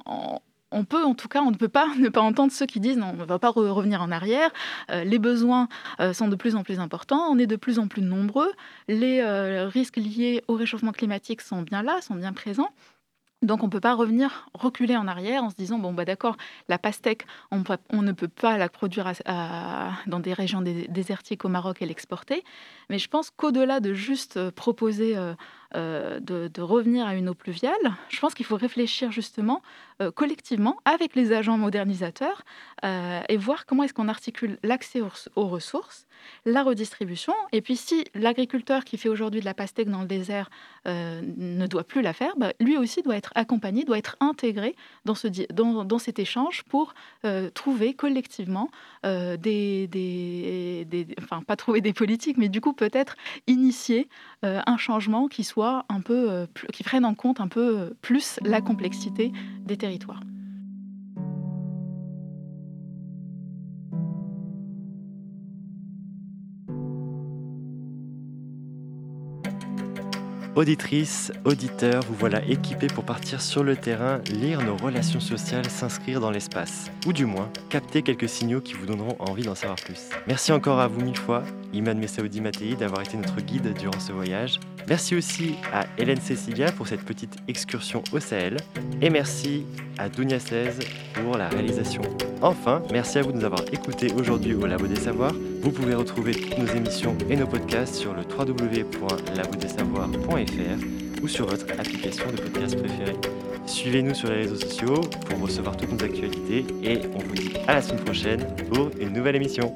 on, peut, en tout cas, on ne peut pas ne pas entendre ceux qui disent non, on ne va pas revenir en arrière. les besoins sont de plus en plus importants, on est de plus en plus nombreux, les risques liés au réchauffement climatique sont bien là, sont bien présents. Donc on ne peut pas revenir, reculer en arrière en se disant, bon, bah, d'accord, la pastèque, on, ne peut pas la produire dans des régions désertiques au Maroc et l'exporter. Mais je pense qu'au-delà de juste euh, proposer euh, euh, de, revenir à une eau pluviale, je pense qu'il faut réfléchir justement collectivement avec les agents modernisateurs et voir comment est-ce qu'on articule l'accès aux ressources la redistribution. Et puis si l'agriculteur qui fait aujourd'hui de la pastèque dans le désert euh, ne doit plus la faire, bah, lui aussi doit être accompagné, doit être intégré dans, ce, dans, dans cet échange pour euh, trouver collectivement euh, des, des, des, Enfin, pas trouver des politiques, mais du coup peut-être initier un changement qui soit peu... qui prenne en compte un peu plus la complexité des territoires. Auditrices, auditeurs, vous voilà équipés pour partir sur le terrain, lire nos relations sociales s'inscrire dans l'espace, ou du moins capter quelques signaux qui vous donneront envie d'en savoir plus. Merci encore à vous mille fois, Iman Messaoudi Matei, d'avoir été notre guide durant ce voyage. Merci aussi à Hélène Cecilia pour cette petite excursion au Sahel. Et merci à Dounia 16 pour la réalisation. Enfin, merci à vous de nous avoir écoutés aujourd'hui au Labo des Savoirs. Vous pouvez retrouver toutes nos émissions et nos podcasts sur le www.labodessavoirs.fr ou sur votre application de podcast préférée. Suivez-nous sur les réseaux sociaux pour recevoir toutes nos actualités et on vous dit à la semaine prochaine pour une nouvelle émission.